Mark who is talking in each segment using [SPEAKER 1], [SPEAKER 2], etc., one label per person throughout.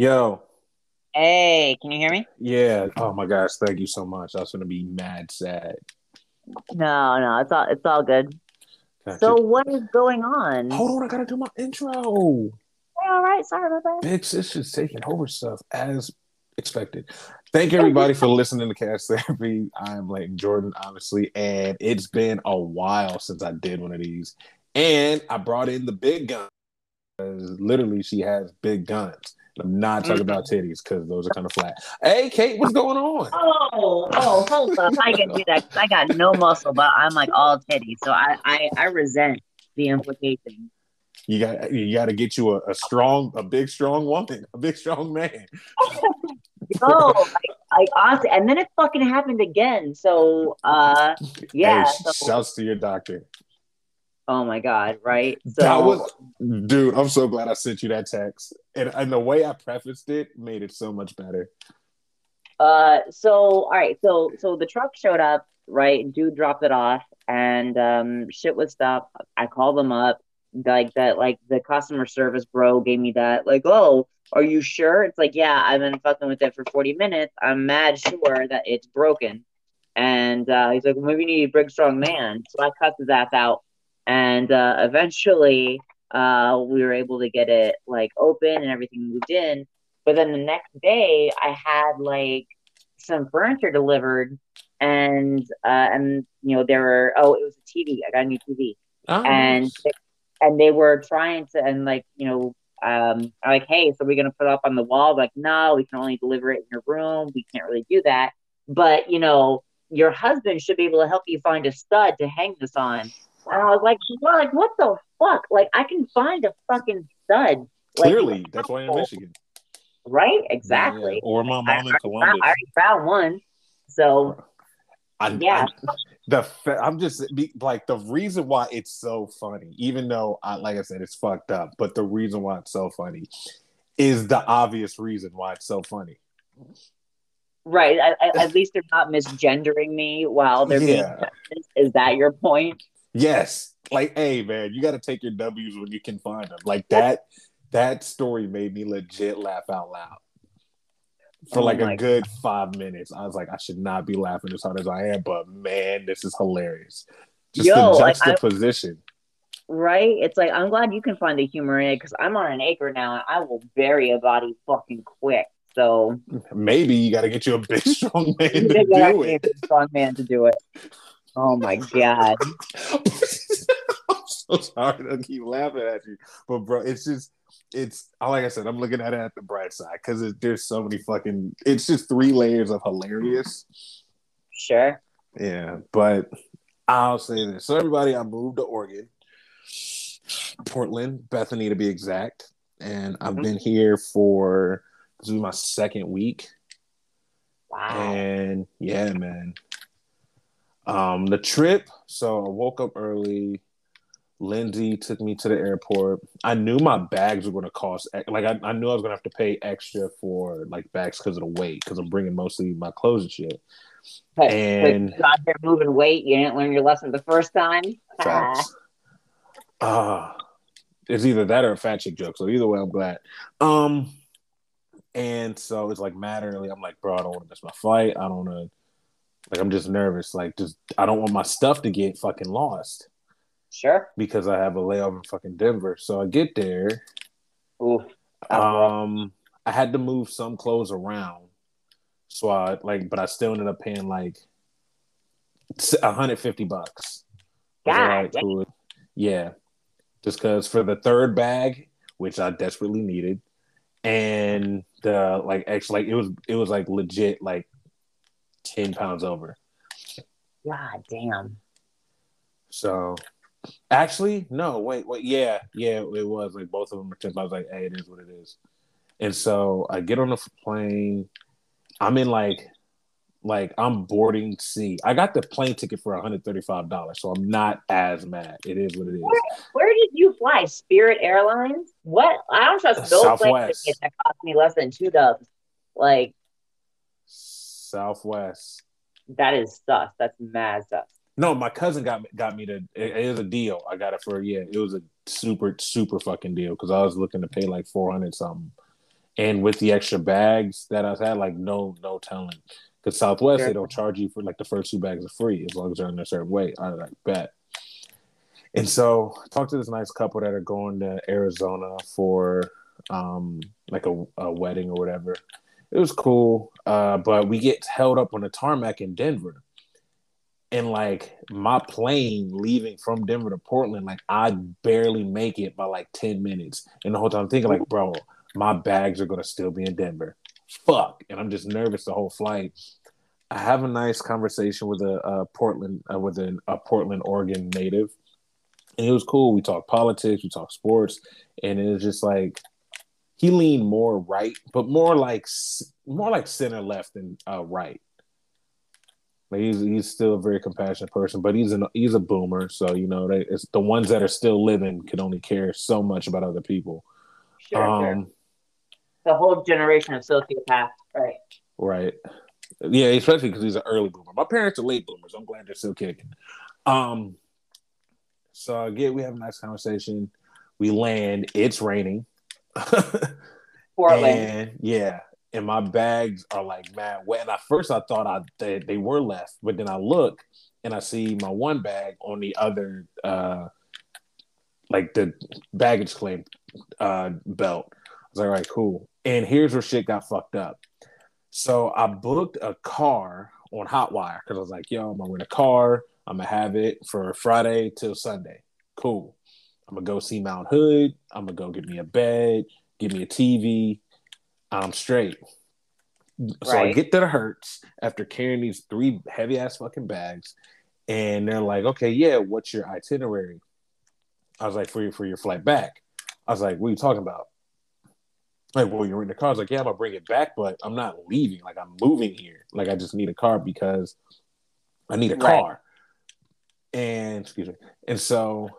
[SPEAKER 1] Yo.
[SPEAKER 2] Hey, can you hear me?
[SPEAKER 1] Yeah. Oh my gosh, thank you so much. I was gonna be mad sad.
[SPEAKER 2] No, no, it's all it's all good. Gotcha. So what is going on?
[SPEAKER 1] Hold on, I gotta do my intro.
[SPEAKER 2] Hey, all right, sorry about that.
[SPEAKER 1] Big sis is taking over stuff as expected. Thank everybody for listening to Cash Therapy. I'm Layton Jordan, obviously, and it's been a while since I did one of these. And I brought in the big gun. Literally, she has big guns. I'm not talking about mm-hmm. titties because those are kind of flat. Hey, Kate, what's going on?
[SPEAKER 2] Oh, oh, hold up. I can do that. I got no muscle, but I'm like all titties. So I, I, I resent the implication.
[SPEAKER 1] You got, you got to get you a, a, strong, a big, strong woman, a big, strong man.
[SPEAKER 2] oh, like, like honestly, and then it fucking happened again. So, uh, yeah. Hey,
[SPEAKER 1] so, shouts to your doctor.
[SPEAKER 2] Oh my god, right?
[SPEAKER 1] So that was dude, I'm so glad I sent you that text. And and the way I prefaced it made it so much better.
[SPEAKER 2] Uh so all right, so so the truck showed up, right? Dude dropped it off and um shit was stopped. I called them up, like that like the customer service bro gave me that, like, oh, are you sure? It's like, yeah, I've been fucking with it for 40 minutes. I'm mad sure that it's broken. And uh, he's like, well, maybe you need a big strong man. So I cut his ass out and uh, eventually uh, we were able to get it like open and everything moved in. But then the next day, I had like some furniture delivered, and uh, and you know there were oh it was a TV. I got a new TV, oh, and they, and they were trying to and like you know um like hey so we're gonna put it up on the wall? Like no we can only deliver it in your room. We can't really do that. But you know your husband should be able to help you find a stud to hang this on and I was like, well, like, what the fuck? Like, I can find a fucking stud.
[SPEAKER 1] Like, Clearly, that's why I'm in oh. Michigan.
[SPEAKER 2] Right? Exactly.
[SPEAKER 1] Yeah, Or my mom I, in Columbus.
[SPEAKER 2] I already found one. So, I, yeah.
[SPEAKER 1] I, the I'm just like the reason why it's so funny, even though I like I said it's fucked up, but the reason why it's so funny is the obvious reason why it's so funny.
[SPEAKER 2] Right. at least they're not misgendering me while they're yeah. being. Is that your point?
[SPEAKER 1] Yes. Like, hey man, you got to take your W's when you can find them. Like that. that story made me legit laugh out loud for oh like a good God. five minutes. I was like, I should not be laughing as hard as I am, but man, this is hilarious. Just Yo, the juxtaposition. Like,
[SPEAKER 2] right? It's like I'm glad you can find the humor in it because I'm on an acre now and I will bury a body fucking quick. So
[SPEAKER 1] maybe you got to get you a big strong man to do it.
[SPEAKER 2] strong man to do it. Oh my god!
[SPEAKER 1] I'm so sorry to keep laughing at you, but bro, it's just it's like I said, I'm looking at it at the bright side because there's so many fucking. It's just three layers of hilarious.
[SPEAKER 2] Sure.
[SPEAKER 1] Yeah, but I'll say this. So everybody, I moved to Oregon, Portland, Bethany to be exact, and I've mm-hmm. been here for this is my second week.
[SPEAKER 2] Wow.
[SPEAKER 1] And yeah, man, um, the trip. So I woke up early. Lindsay took me to the airport. I knew my bags were going to cost like I, I, knew I was going to have to pay extra for like bags because of the weight because I'm bringing mostly my clothes and shit. Hey, and
[SPEAKER 2] out there moving weight, you didn't learn your lesson the first time.
[SPEAKER 1] Facts. Ah, uh, it's either that or a fat chick joke. So either way, I'm glad. Um, and so it's like mad early. I'm like, bro, I don't want to miss my flight. I don't want to like I'm just nervous. Like just I don't want my stuff to get fucking lost.
[SPEAKER 2] Sure.
[SPEAKER 1] Because I have a layover in fucking Denver. So I get there.
[SPEAKER 2] Ooh.
[SPEAKER 1] Um I had to move some clothes around. So I like but I still ended up paying like 150 bucks.
[SPEAKER 2] God.
[SPEAKER 1] Yeah. Just because for the third bag, which I desperately needed, and the like actually like it was it was like legit like 10 pounds over.
[SPEAKER 2] God damn.
[SPEAKER 1] So actually, no, wait, wait, yeah, yeah, it was like both of them are 10 pounds. Like, hey, it is what it is. And so I get on the plane. I'm in like, like I'm boarding C. I got the plane ticket for $135, so I'm not as mad. It is what it is.
[SPEAKER 2] Where, where did you fly? Spirit Airlines? What? I don't trust those plane tickets that cost me less than two dubs. Like,
[SPEAKER 1] Southwest.
[SPEAKER 2] That is sus. That's mad sus.
[SPEAKER 1] No, my cousin got got me to. It, it, was a deal. I got it for yeah. It was a super super fucking deal because I was looking to pay like four hundred something, and with the extra bags that I had, like no no telling. Because Southwest, sure. they don't charge you for like the first two bags are free as long as they're in a certain weight. I like bet. And so I talked to this nice couple that are going to Arizona for um like a, a wedding or whatever. It was cool. Uh, but we get held up on the tarmac in Denver. And like my plane leaving from Denver to Portland, like I barely make it by like 10 minutes. And the whole time I'm thinking, like, bro, my bags are gonna still be in Denver. Fuck. And I'm just nervous the whole flight. I have a nice conversation with a, a Portland uh, with a, a Portland, Oregon native, and it was cool. We talked politics, we talked sports, and it was just like he leaned more right, but more like more like center left than uh, right. Like he's he's still a very compassionate person, but he's an he's a boomer, so you know they, it's the ones that are still living can only care so much about other people.
[SPEAKER 2] Sure, um, sure. The whole generation of sociopaths, right?
[SPEAKER 1] Right. Yeah, especially because he's an early boomer. My parents are late boomers. I'm glad they're still kicking. Um. So again, we have a nice conversation. We land. It's raining.
[SPEAKER 2] Portland.
[SPEAKER 1] And yeah, and my bags are like mad wet. And at first I thought I they, they were left, but then I look and I see my one bag on the other uh like the baggage claim uh belt. I was like, all right, cool. And here's where shit got fucked up. So I booked a car on Hotwire because I was like, yo, I'm gonna rent a car. I'm gonna have it for Friday till Sunday. Cool. I'm gonna go see Mount Hood. I'm gonna go get me a bed, give me a TV. I'm straight. So right. I get to the Hertz after carrying these three heavy ass fucking bags, and they're like, "Okay, yeah, what's your itinerary?" I was like, "For your for your flight back." I was like, "What are you talking about?" Like, well, you're in the car. I was like, "Yeah, I'm gonna bring it back, but I'm not leaving. Like, I'm moving here. Like, I just need a car because I need a car." And excuse me. And so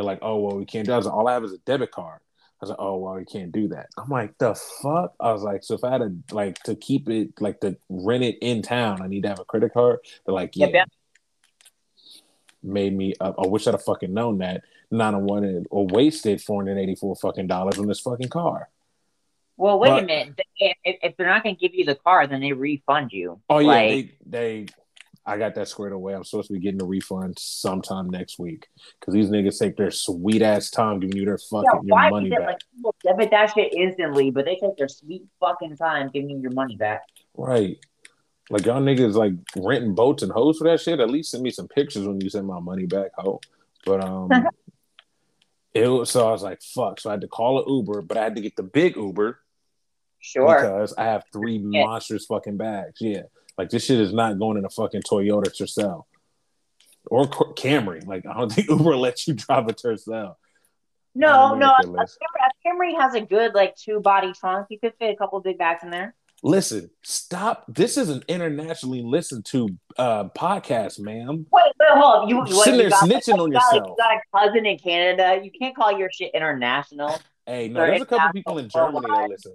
[SPEAKER 1] they're like, "Oh, well, we can't do." Was like, "All I have is a debit card." I was like, oh well, you can't do that. I'm like, the fuck? I was like, so if I had to like to keep it like to rent it in town, I need to have a credit card. They're like, yeah. yeah. Made me up. I wish I'd have fucking known that. Not wanted or wasted four hundred eighty four fucking dollars on this fucking car.
[SPEAKER 2] Well, wait but, a minute. If, if, they're not going to give you the car, then they refund you.
[SPEAKER 1] Oh yeah, like, they they I got that squared away. I'm supposed to be getting a refund sometime next week because these niggas take their sweet ass time giving you their fucking yeah, your money back.
[SPEAKER 2] Like, debit that shit instantly, but they take their sweet fucking time giving you your money back.
[SPEAKER 1] Right. Like y'all niggas like renting boats and hoes for that shit. At least send me some pictures when you send my money back, ho. But um, it was so I was like, fuck. So I had to call an Uber, but I had to get the big Uber.
[SPEAKER 2] Sure.
[SPEAKER 1] Because I have three yeah. monstrous fucking bags. Yeah. Like this shit is not going in a fucking Toyota Tercel or Camry. Like I don't think Uber lets you drive a Tercel.
[SPEAKER 2] No, no, a Camry, a Camry has a good like two body trunk. You could fit a couple big bags in there.
[SPEAKER 1] Listen, stop. This is an internationally listened to uh, podcast, ma'am.
[SPEAKER 2] Wait, wait, hold on. You,
[SPEAKER 1] you sitting there snitching on yourself.
[SPEAKER 2] you got a cousin in Canada. You can't call your shit international.
[SPEAKER 1] Hey, no, there's a couple people in Germany that listen.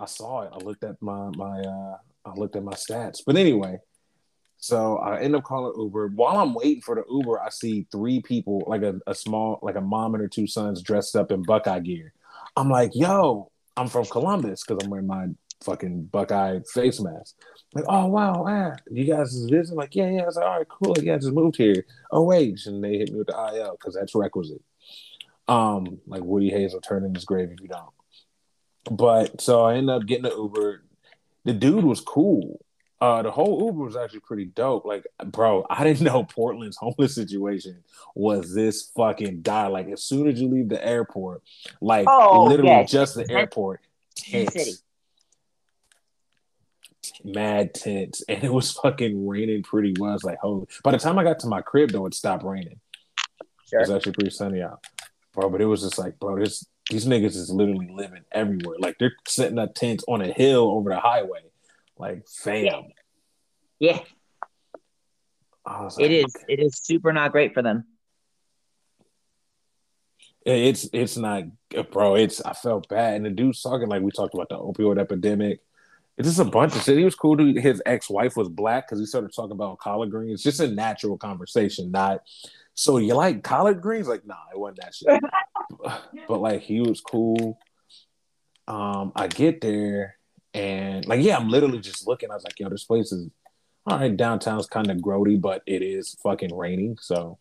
[SPEAKER 1] I saw it. I looked at my my uh I looked at my stats. But anyway, so I end up calling Uber. While I'm waiting for the Uber, I see three people, like a, a small, like a mom and her two sons dressed up in Buckeye gear. I'm like, yo, I'm from Columbus because I'm wearing my fucking Buckeye face mask. Like, oh wow, ah, you guys is visiting? Like, yeah, yeah. I was like, all right, cool. Yeah, I just moved here. Oh wait, and they hit me with the IL because that's requisite. Um, like Woody Hayes will turn in his grave if you don't. But so I end up getting an Uber the dude was cool. Uh, the whole Uber was actually pretty dope. Like, bro, I didn't know Portland's homeless situation was this fucking die. Like, as soon as you leave the airport, like oh, literally just the airport, tense, mad tense, and it was fucking raining pretty well. I was like, holy. By the time I got to my crib, though, it stopped raining. Sure. It was actually pretty sunny out, bro. But it was just like, bro, this these niggas is literally living everywhere. Like they're setting up tents on a hill over the highway. Like fam.
[SPEAKER 2] Yeah. Like, it is. It is super not great for them.
[SPEAKER 1] It's it's not, bro. It's I felt bad, and the dude's talking like we talked about the opioid epidemic. It's just a bunch of shit. He was cool. Dude. His ex wife was black because he started talking about collard greens. It's Just a natural conversation, not so you like collard greens? Like, nah, it wasn't that shit. but like he was cool. Um, I get there and like, yeah, I'm literally just looking. I was like, yo, this place is all right. Downtown's kind of grody, but it is fucking raining. So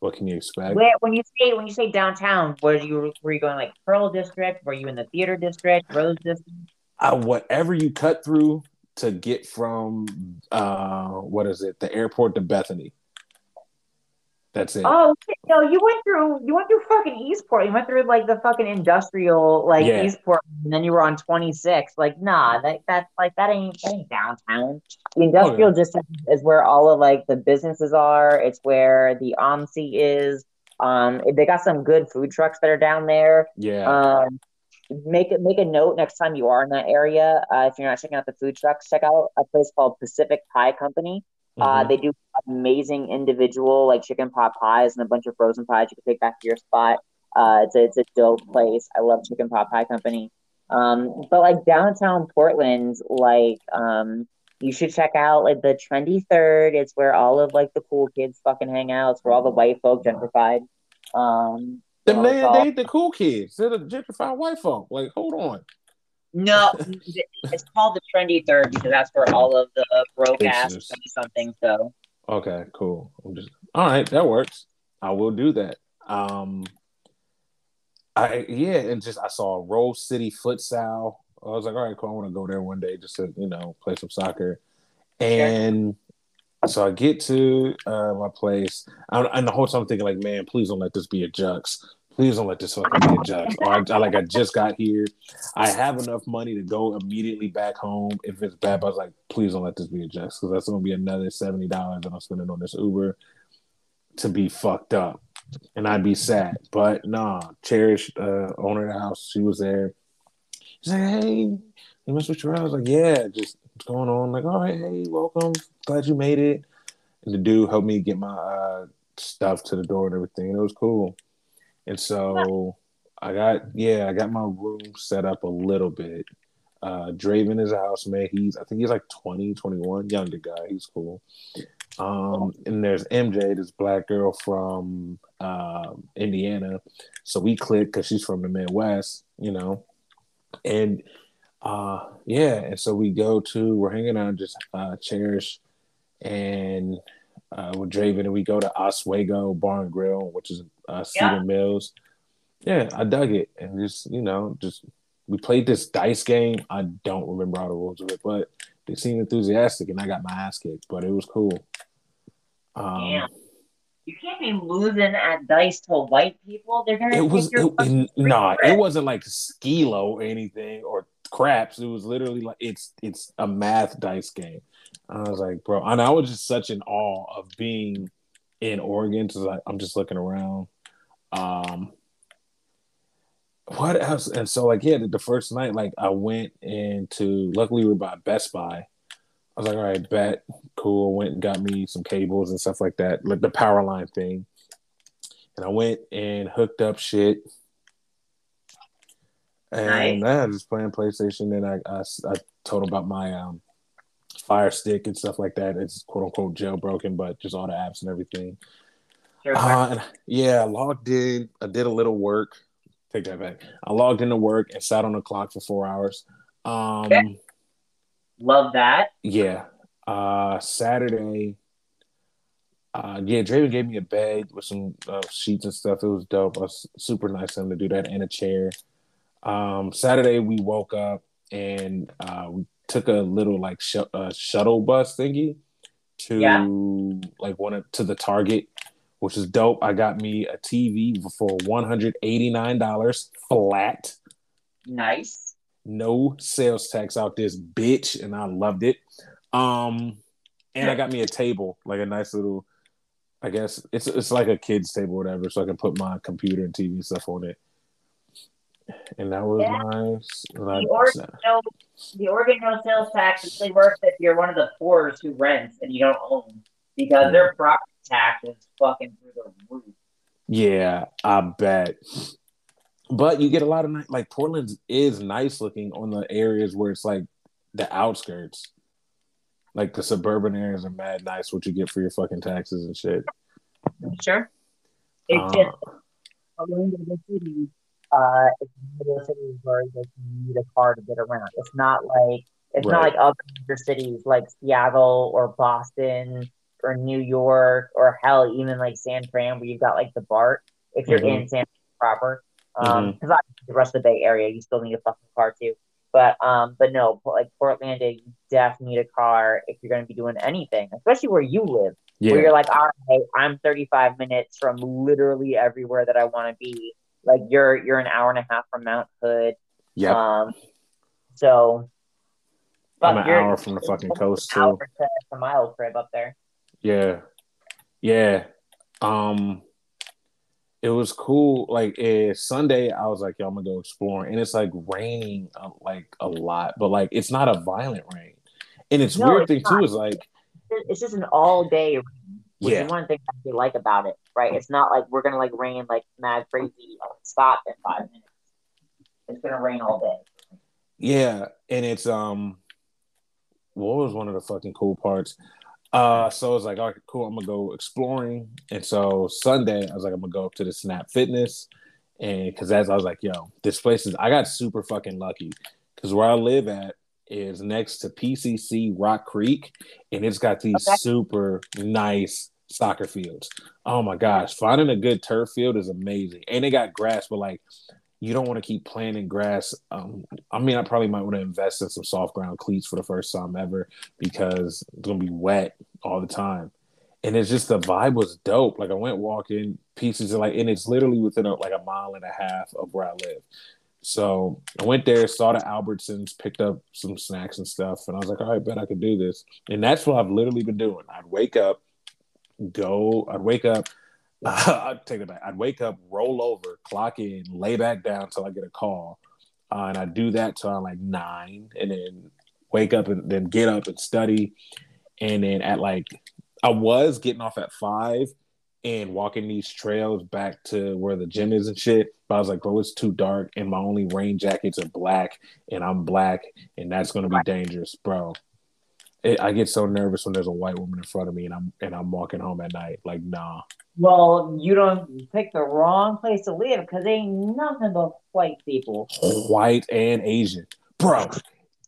[SPEAKER 1] what can you expect?
[SPEAKER 2] Where, when you say when you say downtown, were you were you going like Pearl District? Were you in the theater district, Rose District?
[SPEAKER 1] Uh, whatever you cut through to get from uh, what is it, the airport to Bethany. That's it.
[SPEAKER 2] Oh no, you went through you went through fucking Eastport. You went through like the fucking industrial like yeah. Eastport, and then you were on twenty six. Like, nah, that that's like that ain't, that ain't downtown. The industrial oh, yeah. district is where all of like the businesses are. It's where the OMSI is. Um, they got some good food trucks that are down there.
[SPEAKER 1] Yeah.
[SPEAKER 2] Um, make it make a note next time you are in that area. Uh, if you're not checking out the food trucks, check out a place called Pacific Pie Company. Uh, mm-hmm. Uh, they do amazing individual like chicken pot pies and a bunch of frozen pies you can take back to your spot. Uh, it's a it's a dope place. I love Chicken Pot Pie Company. Um, but like downtown Portland, like um, you should check out like the Trendy Third. It's where all of like the cool kids fucking hang out. It's where all the white folk gentrified. Um,
[SPEAKER 1] the man, they the cool kids. They're the gentrified white folk. Like, hold on.
[SPEAKER 2] No, it's called the trendy third because that's where all of the broke ass something. So
[SPEAKER 1] okay, cool. I'm just all right. That works. I will do that. Um, I yeah, and just I saw a Rose City futsal. I was like, all right, cool. I want to go there one day just to you know play some soccer. And sure. so I get to uh, my place, and the whole time I'm thinking like, man, please don't let this be a Jux please don't let this fucking be a judge. Or I, I, like I just got here. I have enough money to go immediately back home. If it's bad, But I was like, please don't let this be a judge because that's gonna be another seventy dollars that I'm spending on this Uber to be fucked up, and I'd be sad. But nah, Cherish, uh, owner of the house, she was there. She's like, hey, you must with your I was like, yeah, just what's going on? like, all right, hey, welcome. Glad you made it. And the dude helped me get my uh, stuff to the door and everything. It was cool. And so I got yeah, I got my room set up a little bit. Uh Draven is a housemate. He's I think he's like 20, 21, younger guy. He's cool. Um and there's MJ, this black girl from um Indiana. So we click because she's from the Midwest, you know. And uh yeah, and so we go to we're hanging out just uh cherish and uh, with Draven, and we go to Oswego Bar and Grill, which is uh, Cedar yeah. Mills. Yeah, I dug it, and just you know, just we played this dice game. I don't remember all the rules of it, but they seemed enthusiastic, and I got my ass kicked, but it was cool.
[SPEAKER 2] Um, Damn. You can't be losing at dice to white people. They're gonna.
[SPEAKER 1] It was it, it, nah. It wasn't like skilo or anything or craps. It was literally like it's it's a math dice game. I was like, bro, and I was just such in awe of being in Oregon. So like, I'm just looking around. Um, what else? And so like, yeah, the, the first night, like I went into. Luckily, we were by Best Buy. I was like, all right, bet, cool. Went and got me some cables and stuff like that, like the power line thing. And I went and hooked up shit. And nice. I was just playing PlayStation. And I, I, I told about my um, Fire Stick and stuff like that. It's quote unquote jailbroken, but just all the apps and everything. Uh, yeah, I logged in. I did a little work. Take that back. I logged into work and sat on the clock for four hours. Um, okay.
[SPEAKER 2] Love that.
[SPEAKER 1] Yeah. Uh, Saturday. Uh, yeah, Draven gave me a bed with some uh, sheets and stuff. It was dope. It was super nice of him to do that and a chair. Um, Saturday we woke up and uh, we took a little like sh- uh, shuttle bus thingy to yeah. like one of, to the Target, which is dope. I got me a TV for one hundred eighty nine dollars flat.
[SPEAKER 2] Nice.
[SPEAKER 1] No sales tax out this bitch, and I loved it. Um, and I got me a table, like a nice little. I guess it's it's like a kid's table, whatever, so I can put my computer and TV stuff on it and that was yeah. nice.
[SPEAKER 2] The Oregon, no, the Oregon no sales tax actually works if you're one of the poorest who rents and you don't own because their property tax is fucking through the roof.
[SPEAKER 1] Yeah, I bet. But you get a lot of nice, like Portland is nice looking on the areas where it's like the outskirts. Like the suburban areas are mad nice what you get for your fucking taxes and shit.
[SPEAKER 2] Sure. It's uh, just the city uh, it's one of those cities where like, you need a car to get around. It's not like it's not like other major cities like Seattle or Boston or New York or hell, even like San Fran, where you've got like the BART. If you're
[SPEAKER 1] Mhm.
[SPEAKER 2] in San Fran proper, um, because obviously the rest of the Bay Area, you still need a fucking car too. But um, but no, like Portland, you definitely need a car if you're going to be doing anything, especially where you live where you're like, all right, I'm 35 minutes from literally everywhere that I want to be. Like you're you're an hour and a half from Mount Hood.
[SPEAKER 1] Yeah.
[SPEAKER 2] Um, so
[SPEAKER 1] I'm an hour from the fucking coast too.
[SPEAKER 2] to, to my old crib up there.
[SPEAKER 1] Yeah. Yeah. Um it was cool. Like eh, Sunday, I was like, "Yo, I'm gonna go exploring," and it's like raining, uh, like a lot, but like it's not a violent rain. And it's
[SPEAKER 2] No,
[SPEAKER 1] weird
[SPEAKER 2] it's
[SPEAKER 1] thing
[SPEAKER 2] not.
[SPEAKER 1] too is like,
[SPEAKER 2] It's just an all day, which
[SPEAKER 1] yeah,
[SPEAKER 2] is one thing I really like about it, right? It's not like we're gonna like rain like mad crazy stop in five minutes. It's gonna rain all day.
[SPEAKER 1] Yeah, and it's um, what was one of the fucking cool parts? Uh, so I was like, all right, cool, I'm gonna go exploring. And so Sunday, I was like, I'm gonna go up to the Snap Fitness, and because as I was like, yo, this place is, I got super fucking lucky because where I live at is next to PCC Rock Creek, and it's got these
[SPEAKER 2] Okay.
[SPEAKER 1] super nice soccer fields. Oh my gosh, finding a good turf field is amazing, and they got grass, but like you don't want to keep planting grass. Um, I mean, I probably might want to invest in some soft ground cleats for the first time ever because it's gonna be wet all the time. And it's just the vibe was dope. Like I went walking, pieces of like, and it's literally within a, like a mile and a half of where I live. So I went there, saw the Albertsons, picked up some snacks and stuff, and I was like, all right, bet I could do this. And that's what I've literally been doing. I'd wake up, go, I'd wake up, I'd take it back. I'd wake up, roll over, clock in, lay back down till I get a call. Uh, and I do that till I'm like nine, and then wake up and then get up and study. And then at like, I was getting off at five and walking these trails back to where the gym is and shit. But I was like, bro, it's too dark, and my only rain jackets are black, and I'm black, and that's gonna be dangerous, bro. It, I get so nervous when there's a white woman in front of me, and I'm and I'm walking home at night. Like, nah.
[SPEAKER 2] Well, you don't pick the wrong place to live because they ain't nothing but white people.
[SPEAKER 1] white and Asian. Bro,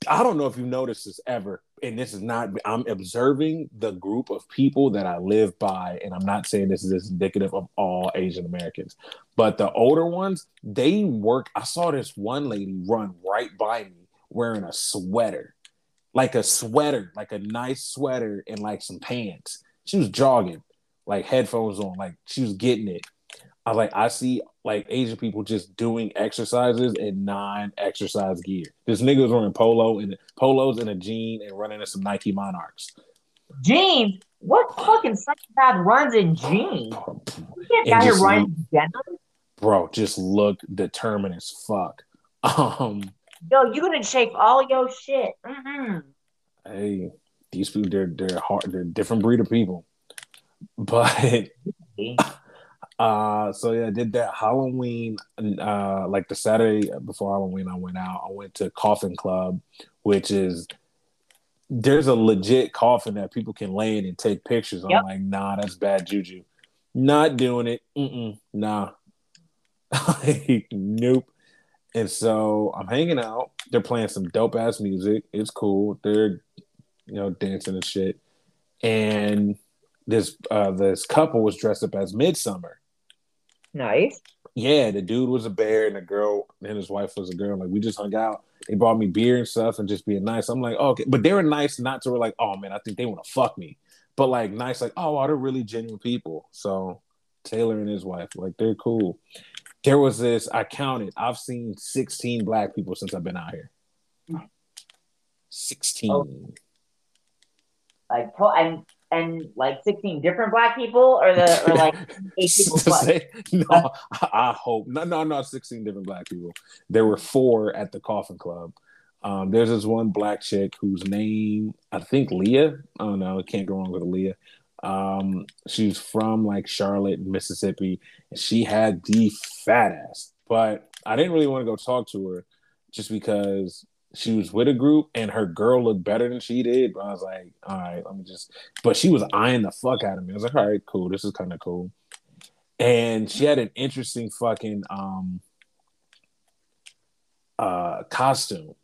[SPEAKER 1] I don't know if you noticed this ever, and this is not, I'm observing the group of people that I live by, and I'm not saying this is indicative of all Asian Americans, but the older ones, they work. I saw this one lady run right by me wearing a sweater, like a sweater, like a nice sweater, and like some pants. She was jogging, like headphones on, like she was getting it. I was like, I see like Asian people just doing exercises in non-exercise gear. This nigga was wearing polo and polos and a jean and running in some Nike Monarchs.
[SPEAKER 2] Jeans? What fucking psychopath runs in jeans? You can't running in denim.
[SPEAKER 1] Bro, just look determined as fuck. Um,
[SPEAKER 2] Yo, you gonna shake all your shit. Mm-hmm.
[SPEAKER 1] hey, these people they're they're hard, they're a different breed of people. But uh so yeah, I did that Halloween uh like the Saturday before Halloween I went out. I went to Coffin Club, which is there's a legit coffin that people can lay in and take pictures. I'm like, nah, that's bad juju. Not doing it. Mm-mm, nah. nope. And so I'm hanging out. They're playing some dope ass music. It's cool. They're, you know, dancing and shit. And this uh this couple was dressed up as Midsummer.
[SPEAKER 2] Nice.
[SPEAKER 1] Yeah, the dude was a bear and the girl and his wife was a girl. Like we just hung out. They brought me beer and stuff and just being nice. I'm like, oh, okay. But they were nice, not to like, oh man, I think they want to fuck me. But like nice, like, oh, wow, they're really genuine people. So Taylor and his wife, like they're cool. There was this, I counted, I've seen 16 black people since I've been out here. 16.
[SPEAKER 2] Oh. Like and and like sixteen different black people, or the or like eight people
[SPEAKER 1] say- no, I, I hope no, no, no. Sixteen different black people. There were four at the Coffin Club. Um, there's this one black chick whose name I think Leah. Oh no, can't go wrong with Leah. Um, she's from like Charlotte, Mississippi, and she had the fat ass. But I didn't really want to go talk to her just because she was with a group and her girl looked better than she did. But I was like, all right, let me just. But she was eyeing the fuck out of me. I was like, all right, cool. This is kind of cool. And she had an interesting fucking um uh costume.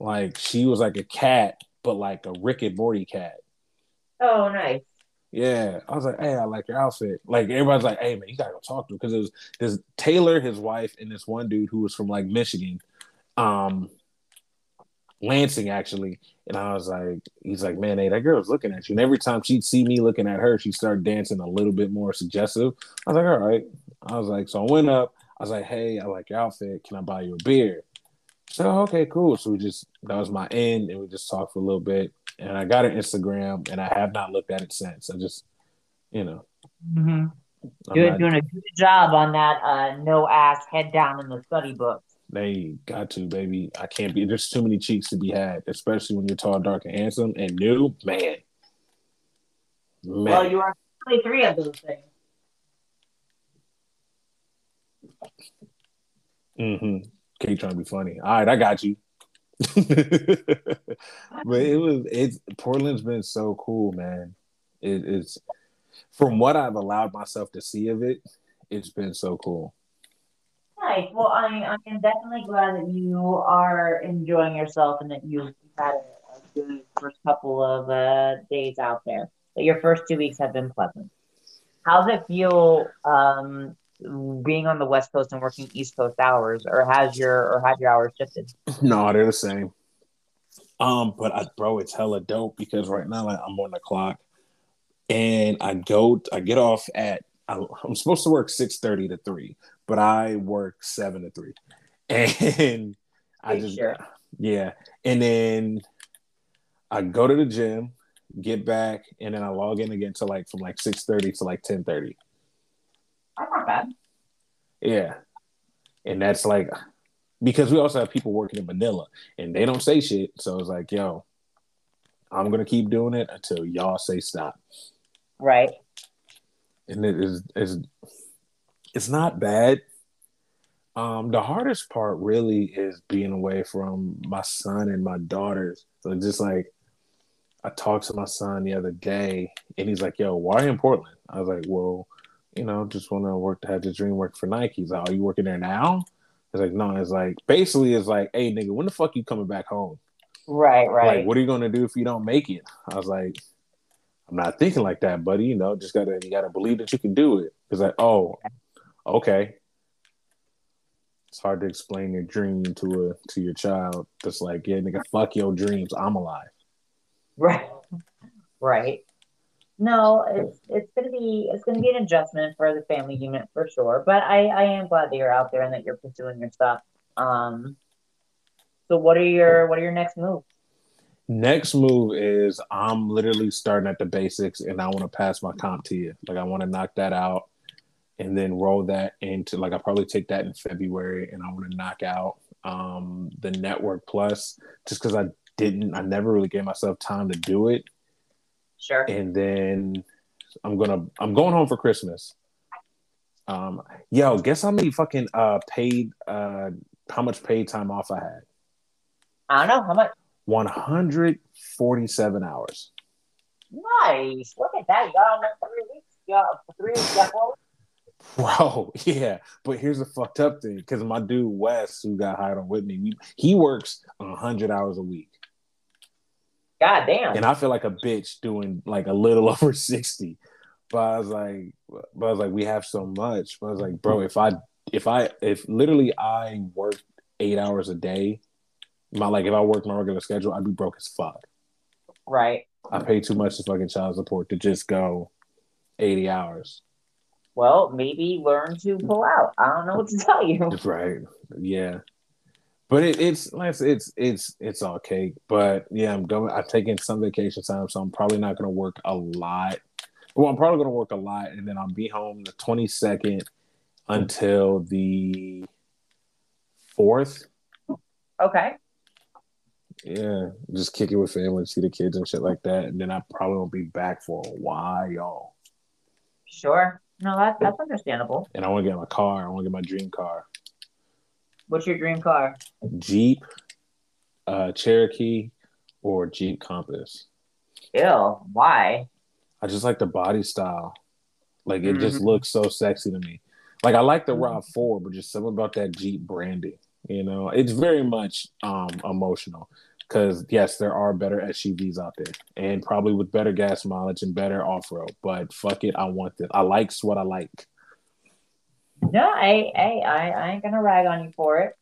[SPEAKER 1] Like she was like a cat, but like a Rick and Morty cat.
[SPEAKER 2] Oh, nice.
[SPEAKER 1] Yeah, I was like, hey, I like your outfit. Like everybody's like, hey man, you gotta go talk to him because it was this Taylor, his wife, and this one dude who was from like Michigan, um, Lansing actually. And I was like, he's like, man, hey, that girl's looking at you. And every time she'd see me looking at her, she started dancing a little bit more suggestive. I was like, all right. I was like, so I went up. I was like, hey, I like your outfit. Can I buy you a beer? So okay, cool. So we just that was my end, and we just talked for a little bit. And I got an Instagram, and I have not looked at it since. I just, you know,
[SPEAKER 2] mm-hmm. you're not, doing a good job on that. Uh, no ass, head down in the study book.
[SPEAKER 1] They got to, baby. I can't be. There's too many cheeks to be had, especially when you're tall, dark, and handsome. And new, man.
[SPEAKER 2] man. Well, you are only three of those things.
[SPEAKER 1] Mm-hmm. Kate trying to be funny. All right, I got you. but it was it's Portland's been so cool, man. It's from what I've allowed myself to see of it, it's been so cool.
[SPEAKER 2] Nice. Well, I I am definitely glad that you are enjoying yourself and that you've had a, a good first couple of uh, days out there. That your first two weeks have been pleasant. How's it feel um, being on the West Coast and working East Coast hours, or has your or have your hours shifted?
[SPEAKER 1] No, they're the same. Um, but I, bro, it's hella dope because right now like, I'm on the clock, and I go, I get off at I, am supposed to work six thirty to three, but I work seven to three, and I just sure. yeah, and then I go to the gym, get back, and then I log in again to like from like six thirty to like ten thirty.
[SPEAKER 2] Not bad.
[SPEAKER 1] Yeah. And that's like because we also have people working in Manila and they don't say shit. So it's like, yo, I'm gonna keep doing it until y'all say stop.
[SPEAKER 2] Right.
[SPEAKER 1] And it is is it's not bad. Um, the hardest part really is being away from my son and my daughters. So just like I talked to my son the other day and he's like, Yo, why in Portland? I was like, Well, you know, just want to work to have the dream work for Nike. He's like, are you working there now? It's like, no, it's like basically it's like, hey nigga, when the fuck you coming back home?
[SPEAKER 2] Right, right.
[SPEAKER 1] Like, what are you gonna do if you don't make it? I was like, I'm not thinking like that, buddy. You know, just gotta you gotta believe that you can do it. It's like, oh, okay. It's hard to explain your dream to a to your child. Just like, yeah, nigga, fuck your dreams. I'm alive.
[SPEAKER 2] Right. Right. No, it's it's gonna be it's gonna be an adjustment for the family unit for sure. But I I am glad that you're out there and that you're pursuing your stuff. Um, so what are your what are your next moves?
[SPEAKER 1] Next move is I'm literally starting at the basics and I want to pass my CompTIA. Like I want to knock that out and then roll that into like I probably take that in February and I want to knock out um the network plus just because I didn't I never really gave myself time to do it
[SPEAKER 2] Sure.
[SPEAKER 1] And then I'm gonna I'm going home for Christmas. Um, yo, guess how many fucking uh paid uh how much paid time off I had?
[SPEAKER 2] I don't know how much.
[SPEAKER 1] 147 hours.
[SPEAKER 2] Nice. Look at that. You got on three weeks. You got three weeks. You
[SPEAKER 1] Bro, yeah, but here's the fucked up thing because my dude Wes, who got hired on with me, he works hundred hours a week.
[SPEAKER 2] God damn.
[SPEAKER 1] And I feel like a bitch doing like a little over 60. But I was like, but I was like, we have so much. But I was like, bro, if I if I if literally I worked eight hours a day, my like if I worked my regular schedule, I'd be broke as fuck.
[SPEAKER 2] Right.
[SPEAKER 1] I pay too much to fucking child support to just go 80 hours.
[SPEAKER 2] Well, maybe learn to pull out. I don't know what to tell you.
[SPEAKER 1] Right. Yeah but it, it's it's it's it's all cake. But yeah, I'm going. I'm taking some vacation time, so I'm probably not going to work a lot. Well, I'm probably going to work a lot, and then I'll be home the 22nd until the fourth.
[SPEAKER 2] Okay.
[SPEAKER 1] Yeah, just kick it with family, see the kids and shit like that, and then I probably won't be back for a while.
[SPEAKER 2] Sure. No, that, that's understandable.
[SPEAKER 1] And I want to get my car. I want to get my dream car.
[SPEAKER 2] What's your dream car?
[SPEAKER 1] Jeep, uh, Cherokee, or Jeep Compass.
[SPEAKER 2] Ew, why?
[SPEAKER 1] I just like the body style. Like it mm-hmm. just looks so sexy to me. Like I like the mm-hmm. Rav Four, but just something about that Jeep branding. You know, it's very much um emotional because yes, there are better SUVs out there and probably with better gas mileage and better off road. But fuck it, I want this. I likes what I like.
[SPEAKER 2] No, I, I, I, I ain't gonna rag on you for it.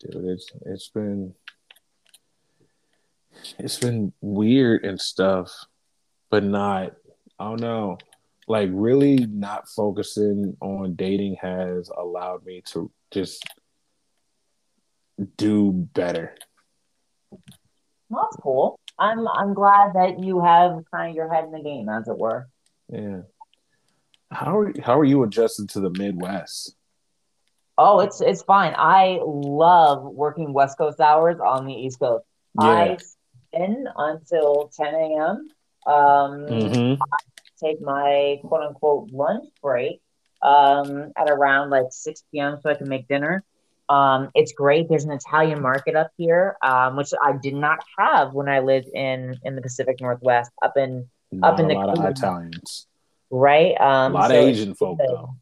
[SPEAKER 1] Dude, it's it's been it's been weird and stuff, but not. I don't know. Like really, not focusing on dating has allowed me to just do better.
[SPEAKER 2] Well, that's cool. I'm I'm glad that you have kind of your head in the game, as it were.
[SPEAKER 1] Yeah. How are how are you adjusted to the Midwest?
[SPEAKER 2] Oh, it's it's fine. I love working West Coast hours on the East Coast. Yeah. I spin until 10 a.m. Um, mm-hmm. I take my quote unquote lunch break um, at around like 6 p.m. so I can make dinner. Um, it's great. There's an Italian market up here, um, which I did not have when I lived in in the Pacific Northwest, up in not up in
[SPEAKER 1] a
[SPEAKER 2] the
[SPEAKER 1] lot of Italians,
[SPEAKER 2] right? Um,
[SPEAKER 1] a lot so of Asian folk though.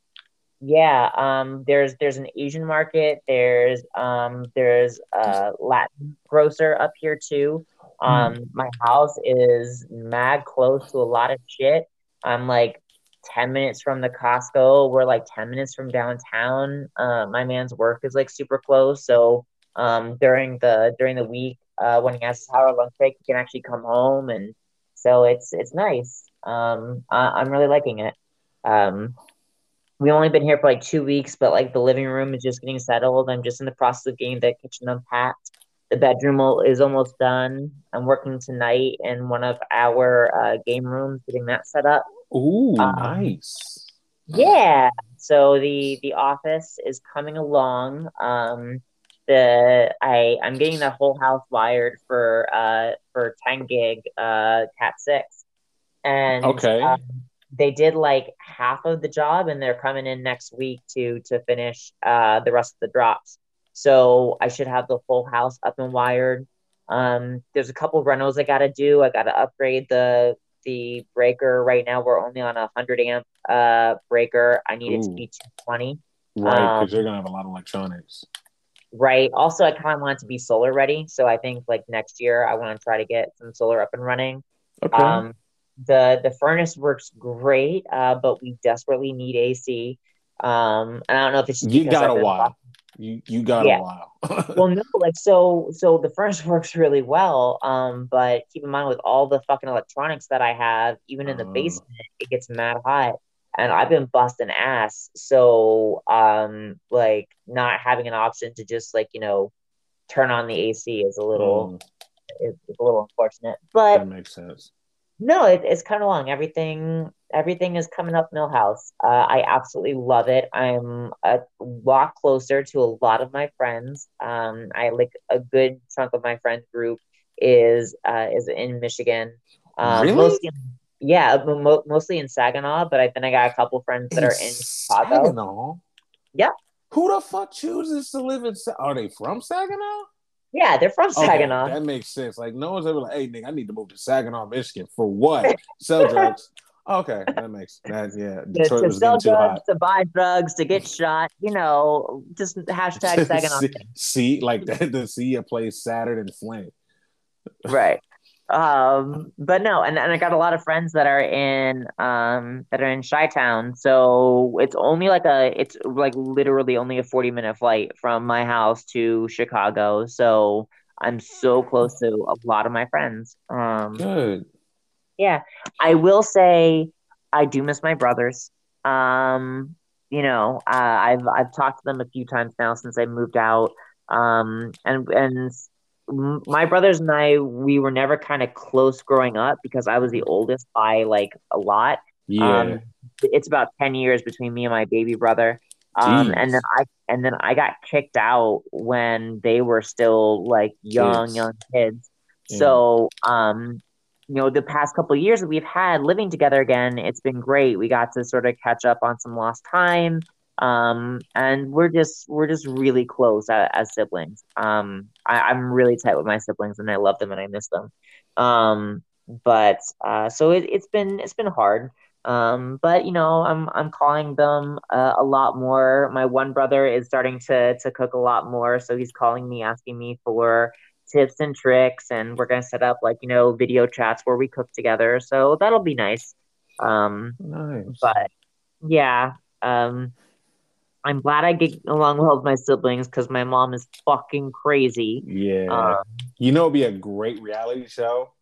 [SPEAKER 2] Yeah, um, there's there's an Asian market. There's um, there's a Latin grocer up here too. Um, mm. my house is mad close to a lot of shit. I'm like 10 minutes from the Costco. We're like 10 minutes from downtown. Uh, my man's work is like super close. So um, during the during the week uh, when he has his hour lunch break, he can actually come home, and so it's it's nice. Um, I, am really liking it. Um, we've only been here for like two weeks, but like the living room is just getting settled. I'm just in the process of getting the kitchen unpacked. The bedroom is almost done. I'm working tonight in one of our uh, game rooms, getting that set up.
[SPEAKER 1] Ooh, um, nice.
[SPEAKER 2] Yeah. So the the office is coming along. Um, the I I'm getting the whole house wired for uh for 10 gig uh Cat six, and
[SPEAKER 1] okay.
[SPEAKER 2] Um, they did like half of the job, and they're coming in next week to to finish uh the rest of the drops. So I should have the full house up and wired. Um, there's a couple of rentals I got to do. I got to upgrade the the breaker. Right now, we're only on a hundred amp uh breaker. I need Ooh. it to be 220.
[SPEAKER 1] Right, because um, you're gonna have a lot of electronics.
[SPEAKER 2] Right. Also, I kind of want it to be solar ready. So I think like next year, I want to try to get some solar up and running. Okay. Um, the the furnace works great, uh, but we desperately need AC. Um, and I don't know if it's
[SPEAKER 1] you got a while. You you got yeah. a while.
[SPEAKER 2] well, no, like so so the furnace works really well. Um, but keep in mind with all the fucking electronics that I have, even in the uh, basement, it gets mad hot. And I've been busting ass. So um like not having an option to just like, you know, turn on the AC is a little mm. is a little unfortunate. But
[SPEAKER 1] that makes sense.
[SPEAKER 2] No, it, it's coming along. Everything everything is coming up Milhouse. Uh, I absolutely love it. I'm a lot closer to a lot of my friends. Um, I like a good chunk of my friend group is uh, is in Michigan.
[SPEAKER 1] Um, really?
[SPEAKER 2] Mostly, yeah, mo- mostly in Saginaw, but I, then I got a couple friends that in are in Chicago.
[SPEAKER 1] Saginaw.
[SPEAKER 2] Yeah.
[SPEAKER 1] Who the fuck chooses to live in? Are they from Saginaw?
[SPEAKER 2] Yeah, they're from oh, Saginaw.
[SPEAKER 1] Okay, that makes sense. Like no one's ever like, "Hey, nigga, I need to move to Saginaw, Michigan for what? Sell drugs." Okay, that makes that yeah.
[SPEAKER 2] Detroit to, to sell drugs, to buy drugs, to get shot. You know, just hashtag Saginaw.
[SPEAKER 1] see, see, like that to see a place Saturn and Flint.
[SPEAKER 2] right. Um, but no, and, and I got a lot of friends that are in um that are in Chi Town. So it's only like a it's like literally only a 40 minute flight from my house to Chicago. So I'm so close to a lot of my friends. Um
[SPEAKER 1] good.
[SPEAKER 2] Yeah. I will say I do miss my brothers. Um, you know, uh, I've I've talked to them a few times now since I moved out. Um, and and my brothers and I, we were never kind of close growing up because I was the oldest by like a lot.
[SPEAKER 1] Yeah. Um,
[SPEAKER 2] it's about 10 years between me and my baby brother. Um, and then I and then I got kicked out when they were still like young, kids. young kids. So um, you know, the past couple years that we've had living together again, it's been great. We got to sort of catch up on some lost time um, and we're just we're just really close as, as siblings. Um, I, am really tight with my siblings, and I love them and I miss them. Um, but uh, so it, has been it's been hard. Um, but you know, I'm I'm calling them uh, a lot more. My one brother is starting to to cook a lot more, so he's calling me, asking me for tips and tricks, and we're gonna set up like you know video chats where we cook together. So that'll be nice. Um,
[SPEAKER 1] nice.
[SPEAKER 2] But yeah, um, I'm glad I get along well with my siblings because my mom is fucking crazy.
[SPEAKER 1] Yeah. Um, you know, it'd be a great reality show.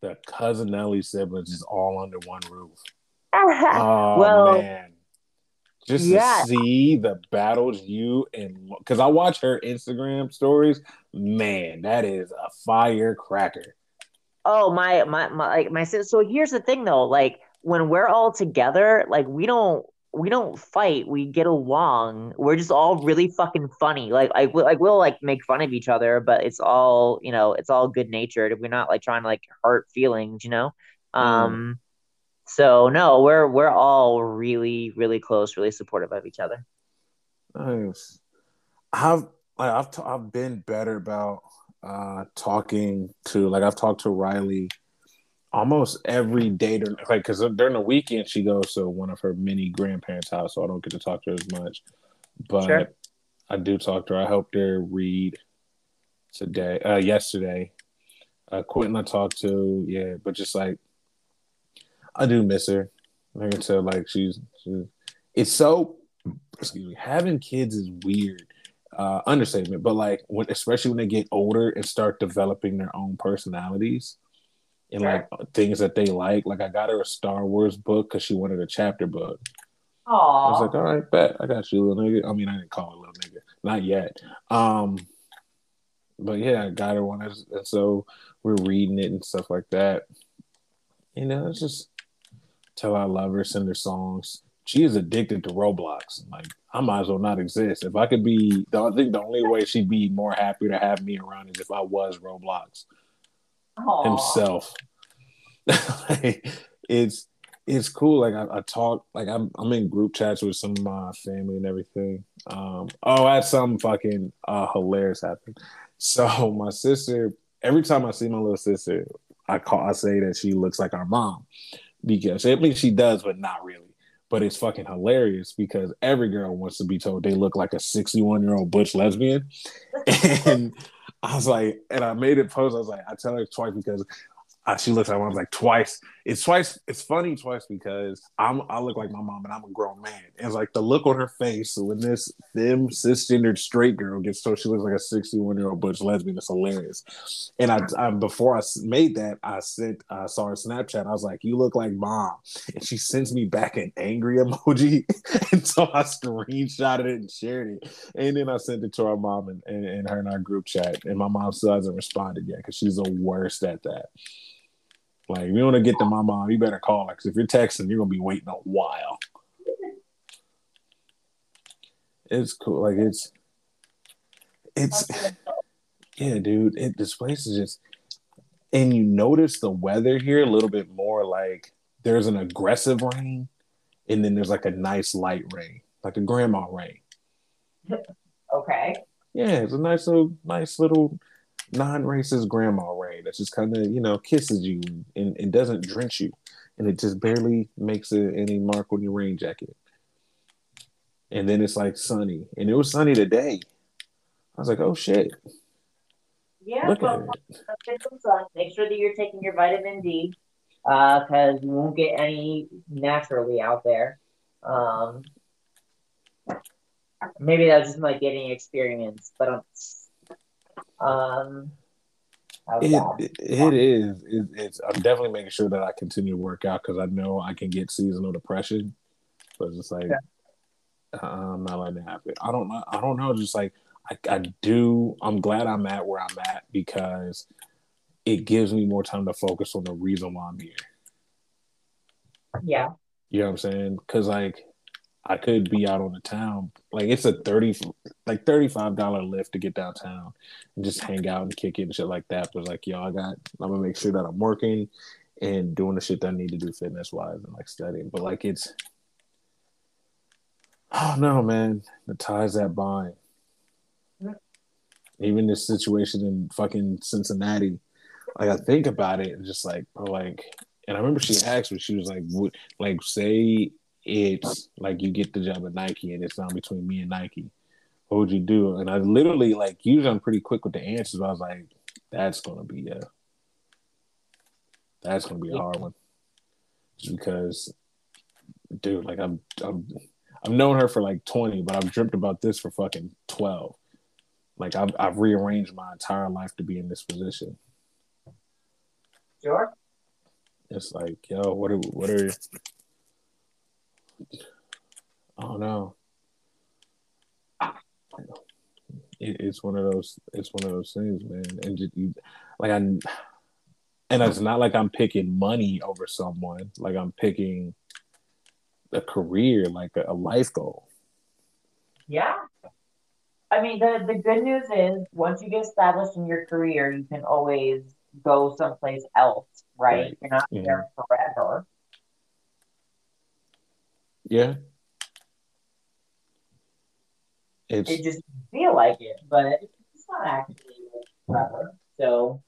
[SPEAKER 1] The Cousinelli siblings is all under one roof. oh well, man. Just yeah. to see the battles you and because I watch her Instagram stories, man, that is a firecracker.
[SPEAKER 2] Oh my my my like my so here's the thing though, like when we're all together, like we don't we don't fight. We get along. We're just all really fucking funny. Like I like we'll like make fun of each other, but it's all you know. It's all good natured. We're not like trying to like hurt feelings, you know. Mm. Um. So no, we're we're all really really close, really supportive of each other.
[SPEAKER 1] Nice. I've like I've t- I've been better about uh talking to like I've talked to Riley almost every day during like because during the weekend she goes to one of her many grandparents' house, so I don't get to talk to her as much. But sure. I do talk to her. I helped her read today, uh, yesterday. Uh, Quentin I talked to, yeah, but just like I do miss her. I said, like she's, she's it's so excuse me, having kids is weird. Uh, understatement, but like when especially when they get older and start developing their own personalities and sure. like things that they like. Like I got her a Star Wars book because she wanted a chapter book.
[SPEAKER 2] Aww. I
[SPEAKER 1] was like, all right, bet I got you, little nigga. I mean, I didn't call it little nigga, not yet. Um, but yeah, I got her one, and so we're reading it and stuff like that. You know, it's just tell I love her, send her songs. She is addicted to Roblox. Like I might as well not exist. If I could be, I think the only way she'd be more happy to have me around is if I was Roblox. Aww. himself. like, it's it's cool. Like I, I, talk, like I'm I'm in group chats with some of my family and everything. Um, oh, I had something fucking uh, hilarious happen. So my sister, every time I see my little sister, I call I say that she looks like our mom because I mean she does, but not really. But it's fucking hilarious because every girl wants to be told they look like a 61 year old butch lesbian, and I was like, and I made it post. I was like, I tell her twice because uh, she looks at. I was like, twice. It's twice. It's funny twice because I'm I look like my mom and I'm a grown man. And it's like the look on her face when this them cisgendered straight girl gets told she looks like a 61 year old butch lesbian. It's hilarious. And I, I before I made that, I sent I saw her Snapchat. I was like, you look like mom, and she sends me back an angry emoji. and so I screenshotted it and shared it. And then I sent it to our mom and, and, and her in our group chat. And my mom still hasn't responded yet because she's the worst at that. Like, if you want to get to my mom, you better call her. Because if you're texting, you're gonna be waiting a while. It's cool. Like it's, it's, yeah, dude. It this place is just, and you notice the weather here a little bit more. Like there's an aggressive rain, and then there's like a nice light rain, like a grandma rain.
[SPEAKER 2] Okay.
[SPEAKER 1] Yeah, it's a nice little, nice little non-racist grandma rain that just kind of you know kisses you and, and doesn't drench you. And it just barely makes a, any mark on your rain jacket. And then it's like sunny. And it was sunny today. I was like oh shit.
[SPEAKER 2] Yeah Look well, sun. make sure that you're taking your vitamin d because uh, you won't get any naturally out there. Um, maybe that's just my getting experience but i'm um,
[SPEAKER 1] it, it, it is. It, it's. I'm definitely making sure that I continue to work out because I know I can get seasonal depression. But it's just like yeah. I'm not letting it happen. I don't know. I don't know. Just like I, I do. I'm glad I'm at where I'm at because it gives me more time to focus on the reason why I'm here.
[SPEAKER 2] Yeah.
[SPEAKER 1] You know what I'm saying? Because like I could be out on the town. Like it's a thirty, like thirty five dollar lift to get downtown and just hang out and kick it and shit like that. But like, yo, I got. I'm gonna make sure that I'm working and doing the shit that I need to do fitness wise and like studying. But like, it's. Oh no, man! The ties that bind. Even this situation in fucking Cincinnati, like I think about it and just like, like And I remember she asked me, she was like, "Would like say it's like you get the job at Nike and it's not between me and Nike, what would you do?" And I literally like usually I'm pretty quick with the answers. I was like, "That's gonna be a that's gonna be a hard one," just because, dude, like I'm I'm I've known her for like 20, but I've dreamt about this for fucking 12. Like I've I've rearranged my entire life to be in this position.
[SPEAKER 2] Sure.
[SPEAKER 1] It's like, yo, what are what are I don't know. It, it's one of those. It's one of those things, man. And just, you, like I, and it's not like I'm picking money over someone. Like I'm picking a career, like a, a life goal.
[SPEAKER 2] Yeah. I mean, the, the good news is once you get established in your career, you can always go someplace else, right? right. You're not mm-hmm. there forever.
[SPEAKER 1] Yeah.
[SPEAKER 2] It's, it just feel like it, but it's not actually forever. So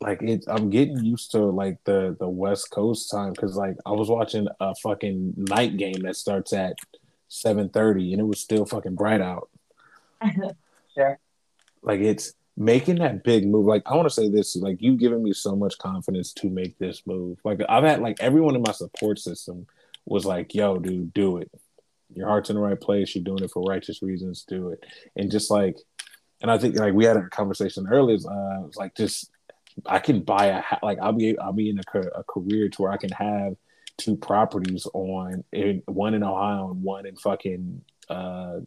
[SPEAKER 1] like it i'm getting used to like the the west coast time because like i was watching a fucking night game that starts at 7.30 and it was still fucking bright out
[SPEAKER 2] sure
[SPEAKER 1] like it's making that big move like i want to say this like you've given me so much confidence to make this move like i've had like everyone in my support system was like yo dude do it your heart's in the right place you're doing it for righteous reasons do it and just like and i think like we had a conversation earlier uh, it was like just I can buy a hat, like I'll be I'll be in a, a career to where I can have two properties on in, one in Ohio and one in fucking uh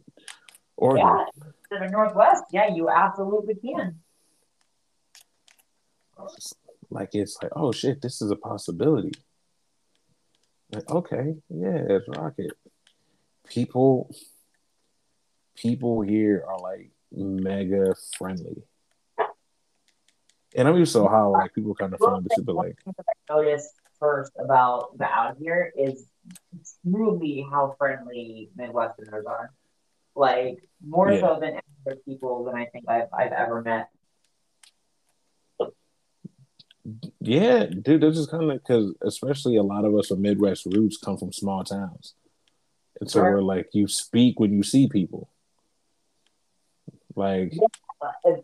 [SPEAKER 1] Oregon.
[SPEAKER 2] Yeah, the Northwest. Yeah, you absolutely can.
[SPEAKER 1] Like it's like, oh shit, this is a possibility. Like, okay, yeah, it's rocket. People people here are like mega friendly. And I'm used to how like people kind of find this, but like
[SPEAKER 2] I noticed first about the out here is truly how friendly Midwesterners are. Like more yeah. so than other people than I think I've I've ever met.
[SPEAKER 1] Yeah, dude, this is kind of because especially a lot of us with Midwest roots come from small towns, and so sure. we're like you speak when you see people. Like yeah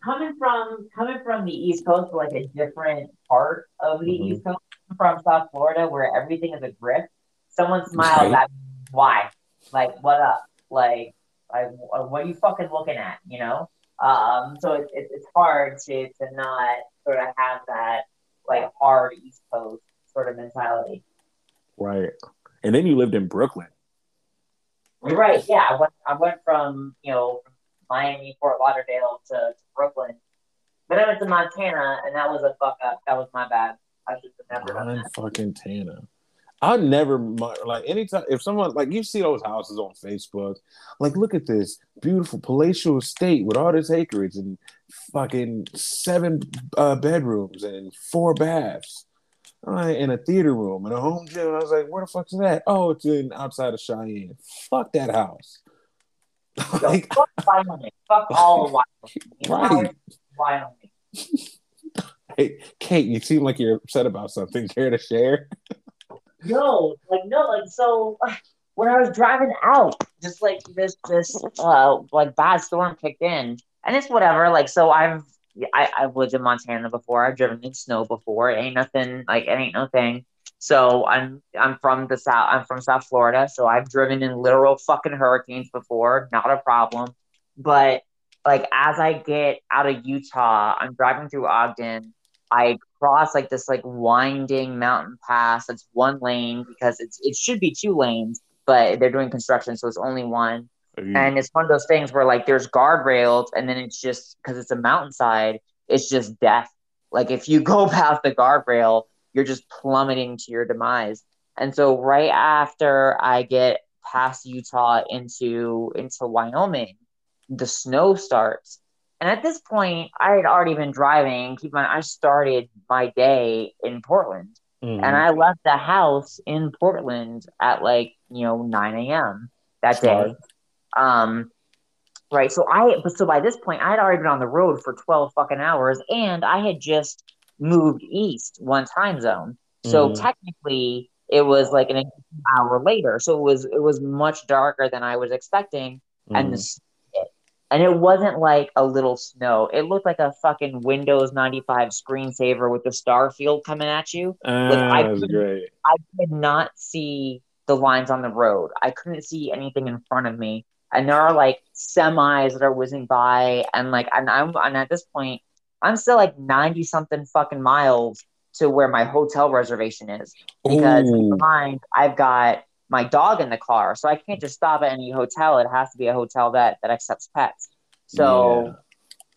[SPEAKER 2] coming from coming from the East Coast, like a different part of the mm-hmm. East Coast, from South Florida, where everything is a grip. Someone smiles right. at me, why? Like, what up? Like, like, what are you fucking looking at? You know. Um, so it's it, it's hard to to not sort of have that like hard East Coast sort of mentality.
[SPEAKER 1] Right, and then you lived in Brooklyn.
[SPEAKER 2] Right. Yeah, I went. I went from you know from Miami, Fort Lauderdale to, to Brooklyn. But I went to Montana, and that was a fuck up. That was my bad. I should have never done that.
[SPEAKER 1] fucking Tana. I never like anytime if someone like you see those houses on Facebook, like look at this beautiful palatial estate with all this acreage and fucking seven uh, bedrooms and four baths, right, and a theater room and a home gym. And I was like, where the fuck is that? Oh, it's in outside of Cheyenne. Fuck that house.
[SPEAKER 2] like, fuck Wyoming. Fuck all of Wyoming. Right. Wyoming.
[SPEAKER 1] Hey, Kate, you seem like you're upset about something. Care to share?
[SPEAKER 2] no, like no, like so. When I was driving out, just like this, this uh, like bad storm kicked in, and it's whatever. Like so, I've I, I've lived in Montana before. I've driven in snow before. It ain't nothing. Like it ain't no thing. So I'm I'm from the south. I'm from South Florida. So I've driven in literal fucking hurricanes before. Not a problem. But like as I get out of Utah, I'm driving through Ogden. I cross like this like winding mountain pass that's one lane because it's it should be two lanes, but they're doing construction, so it's only one. And it's one of those things where like there's guardrails, and then it's just because it's a mountainside, it's just death. Like if you go past the guardrail, you're just plummeting to your demise. And so right after I get past Utah into into Wyoming, the snow starts. And at this point, I had already been driving. Keep in mind, I started my day in Portland. Mm-hmm. And I left the house in Portland at like, you know, 9 a.m. that Smart. day. Um, right. So I, so by this point, I had already been on the road for 12 fucking hours and I had just moved east one time zone. So
[SPEAKER 1] Mhm.
[SPEAKER 2] technically, it was like an hour later. So it was it was much darker than I was expecting, and the
[SPEAKER 1] Mhm.
[SPEAKER 2] and it wasn't like a little snow. It looked like a fucking Windows ninety five screensaver with the star field coming at you. Like,
[SPEAKER 1] Ah,
[SPEAKER 2] I couldn't-
[SPEAKER 1] great.
[SPEAKER 2] I could not see the lines on the road. I couldn't see anything in front of me. And there are like semis that are whizzing by, and like, and I'm, and at this point, I'm still like ninety something fucking miles to where my hotel reservation is because
[SPEAKER 1] Ooh.
[SPEAKER 2] in mind I've got my dog in the car, so I can't just stop at any hotel. It has to be a hotel that that accepts pets. So,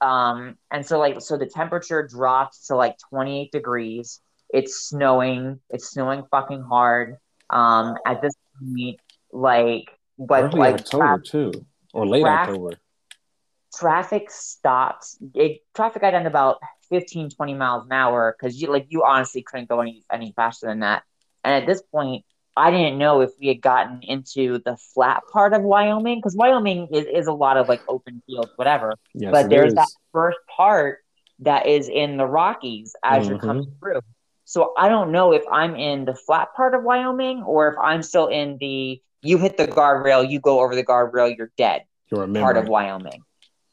[SPEAKER 2] um, and so like, so the temperature dropped to like 28 degrees. It's snowing. It's snowing fucking hard. Um, at this point, like, but
[SPEAKER 1] Early
[SPEAKER 2] like
[SPEAKER 1] October too, or late
[SPEAKER 2] Traf-
[SPEAKER 1] October.
[SPEAKER 2] traffic stopped. It, traffic got down to about 15, 20 miles an hour because you like you honestly couldn't go any any faster than that. And at this point, I didn't know if we had gotten into the flat part of Wyoming because Wyoming is, is a lot of like open fields, whatever.
[SPEAKER 1] Yes,
[SPEAKER 2] but there's
[SPEAKER 1] is.
[SPEAKER 2] that first part that is in the Rockies as you're
[SPEAKER 1] Mhm.
[SPEAKER 2] coming through. So I don't know if I'm in the flat part of Wyoming or if I'm still in the you hit the guardrail, you go over the guardrail, you're dead
[SPEAKER 1] You're a
[SPEAKER 2] part of. Wyoming.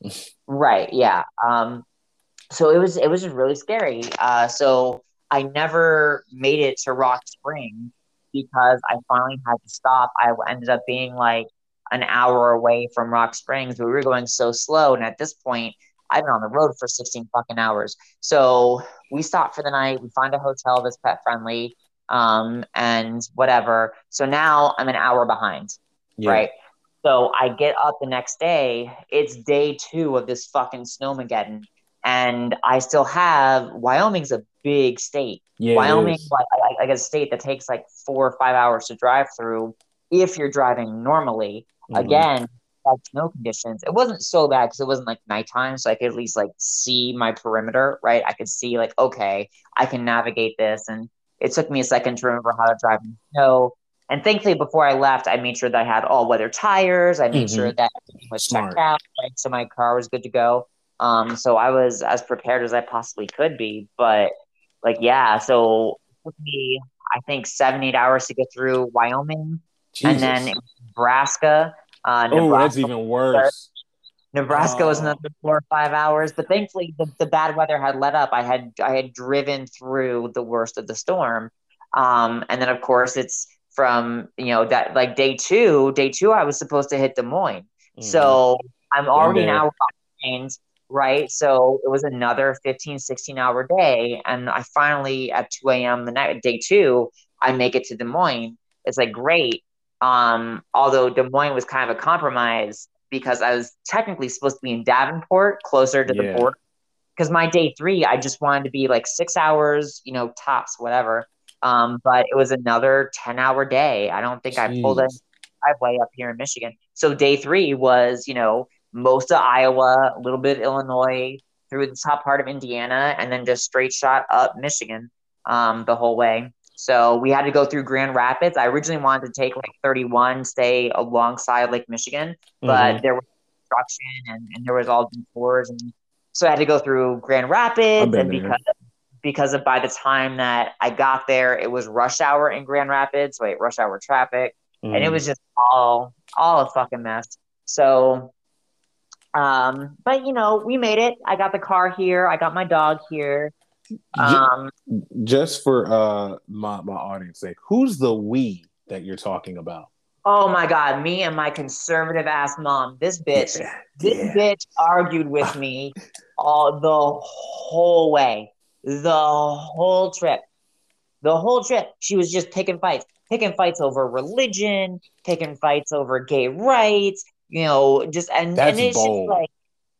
[SPEAKER 2] right, yeah. Um so it was it was really scary. Uh so I never made it to Rock Springs because I finally had to stop. I ended up being like an hour away from Rock Springs, but we were going so slow. And at this point, I've been on the road for 16 fucking hours. So we stopped for the night. We find a hotel that's pet friendly um, and whatever. So now I'm an hour behind
[SPEAKER 1] Yeah.
[SPEAKER 2] right? So I get up the next day. It's day two of this fucking snowmageddon, and I still have Wyoming's a big state.
[SPEAKER 1] Yeah.
[SPEAKER 2] Wyoming, like, like, a state that takes like four or five hours to drive through if you're driving normally.
[SPEAKER 1] Mhm.
[SPEAKER 2] Again, like snow conditions, it wasn't so bad because it wasn't like nighttime, so I could at least like see my perimeter, right? I could see like, okay, I can navigate this, and it took me a second to remember how to drive in snow. And thankfully, before I left, I made sure that I had all weather tires. I made
[SPEAKER 1] Mhm.
[SPEAKER 2] sure that everything was
[SPEAKER 1] Smart.
[SPEAKER 2] checked out, right? so my car was good to go. Um, so I was as prepared as I possibly could be. But like, yeah, so it took me, I think, seven, eight hours to get through Wyoming, and then Nebraska. Uh,
[SPEAKER 1] oh,
[SPEAKER 2] Nebraska,
[SPEAKER 1] that's even worse.
[SPEAKER 2] Nebraska was
[SPEAKER 1] Oh.
[SPEAKER 2] another four or five hours. But thankfully, the, the bad weather had let up. I had I had driven through the worst of the storm, um, and then of course it's from you know that like day two. Day two, I was supposed to hit Des Moines.
[SPEAKER 1] Mhm.
[SPEAKER 2] So I'm already an
[SPEAKER 1] there.
[SPEAKER 2] hour behind, right? So it was another 15, 16 hour day. And I finally, at 2 a.m. the night, day two, I make it to Des Moines. It's like great. Um, although Des Moines was kind of a compromise because I was technically supposed to be in Davenport, closer to
[SPEAKER 1] Yeah.
[SPEAKER 2] the border. Because my day three, I just wanted to be like six hours, you know, tops, whatever. Um, but it was another 10 hour day. I don't think I pulled it
[SPEAKER 1] Jeez.
[SPEAKER 2] driveway up here in Michigan. So day three was, you know, most of Iowa, a little bit of Illinois, through the top part of Indiana, and then just straight shot up Michigan um, the whole way. So we had to go through Grand Rapids. I originally wanted to take like 31, stay alongside Lake Michigan, but
[SPEAKER 1] Mhm.
[SPEAKER 2] there was construction and, and there was all detours, and so I had to go through Grand Rapids. And
[SPEAKER 1] there.
[SPEAKER 2] because because of by the time that I got there, it was rush hour in Grand Rapids, wait, rush hour traffic and it
[SPEAKER 1] Mhm.
[SPEAKER 2] was just all all a fucking mess. So, um, but you know, we made it. I got the car here. I got my dog here. Um,
[SPEAKER 1] just for uh my my audience sake, who's the we that you're talking about?
[SPEAKER 2] oh my god, me and my conservative ass mom. This bitch,
[SPEAKER 1] Yeah.
[SPEAKER 2] this
[SPEAKER 1] Yeah.
[SPEAKER 2] bitch argued with me all the whole way, the whole trip, the whole trip. She was just picking fights, picking fights over religion, picking fights over gay rights. You know, just and
[SPEAKER 1] That's
[SPEAKER 2] and it's
[SPEAKER 1] bold.
[SPEAKER 2] just like.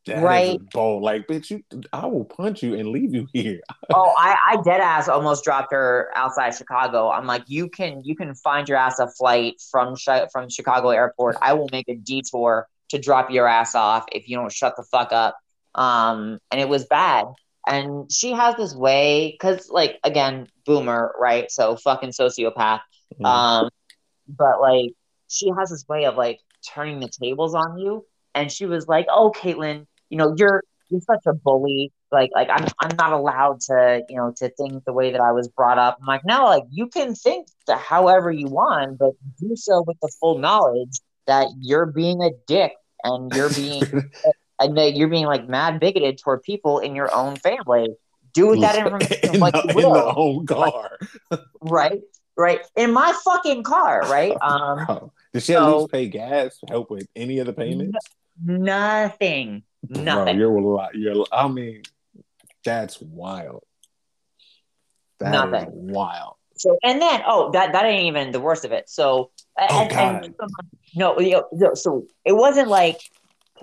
[SPEAKER 1] That
[SPEAKER 2] Right.
[SPEAKER 1] bold. Like, bitch, you I will punch you and leave you here.
[SPEAKER 2] Oh, I, I dead ass almost dropped her outside Chicago. I'm like, you can you can find your ass a flight from from Chicago airport. I will make a detour to drop your ass off if you don't shut the fuck up. Um, and it was bad. And she has this way, because like again, boomer, right? So fucking sociopath.
[SPEAKER 1] Mhm.
[SPEAKER 2] Um, but like she has this way of like turning the tables on you. And she was like, "Oh, Caitlin, you know you're you're such a bully. like like I'm I'm not allowed to you know to think the way that I was brought up. I'm like no, like you can think however you want, but do so with the full knowledge that you're being a dick and you're being and that you're being like mad bigoted toward people in your own family. Do with that information
[SPEAKER 1] in,
[SPEAKER 2] what
[SPEAKER 1] the,
[SPEAKER 2] you will.
[SPEAKER 1] in the own car.
[SPEAKER 2] right, right, in my fucking car, right? Um,
[SPEAKER 1] Did she at
[SPEAKER 2] so-
[SPEAKER 1] least pay gas? Help with any of the payments?
[SPEAKER 2] nothing,
[SPEAKER 1] Bro,
[SPEAKER 2] nothing.
[SPEAKER 1] you're a lot. You're. I mean, that's wild. That
[SPEAKER 2] Nothing.
[SPEAKER 1] wild.
[SPEAKER 2] So and then oh that that ain't even the worst of it. So
[SPEAKER 1] Oh,
[SPEAKER 2] and, and-
[SPEAKER 1] God.
[SPEAKER 2] no, you know, so it wasn't like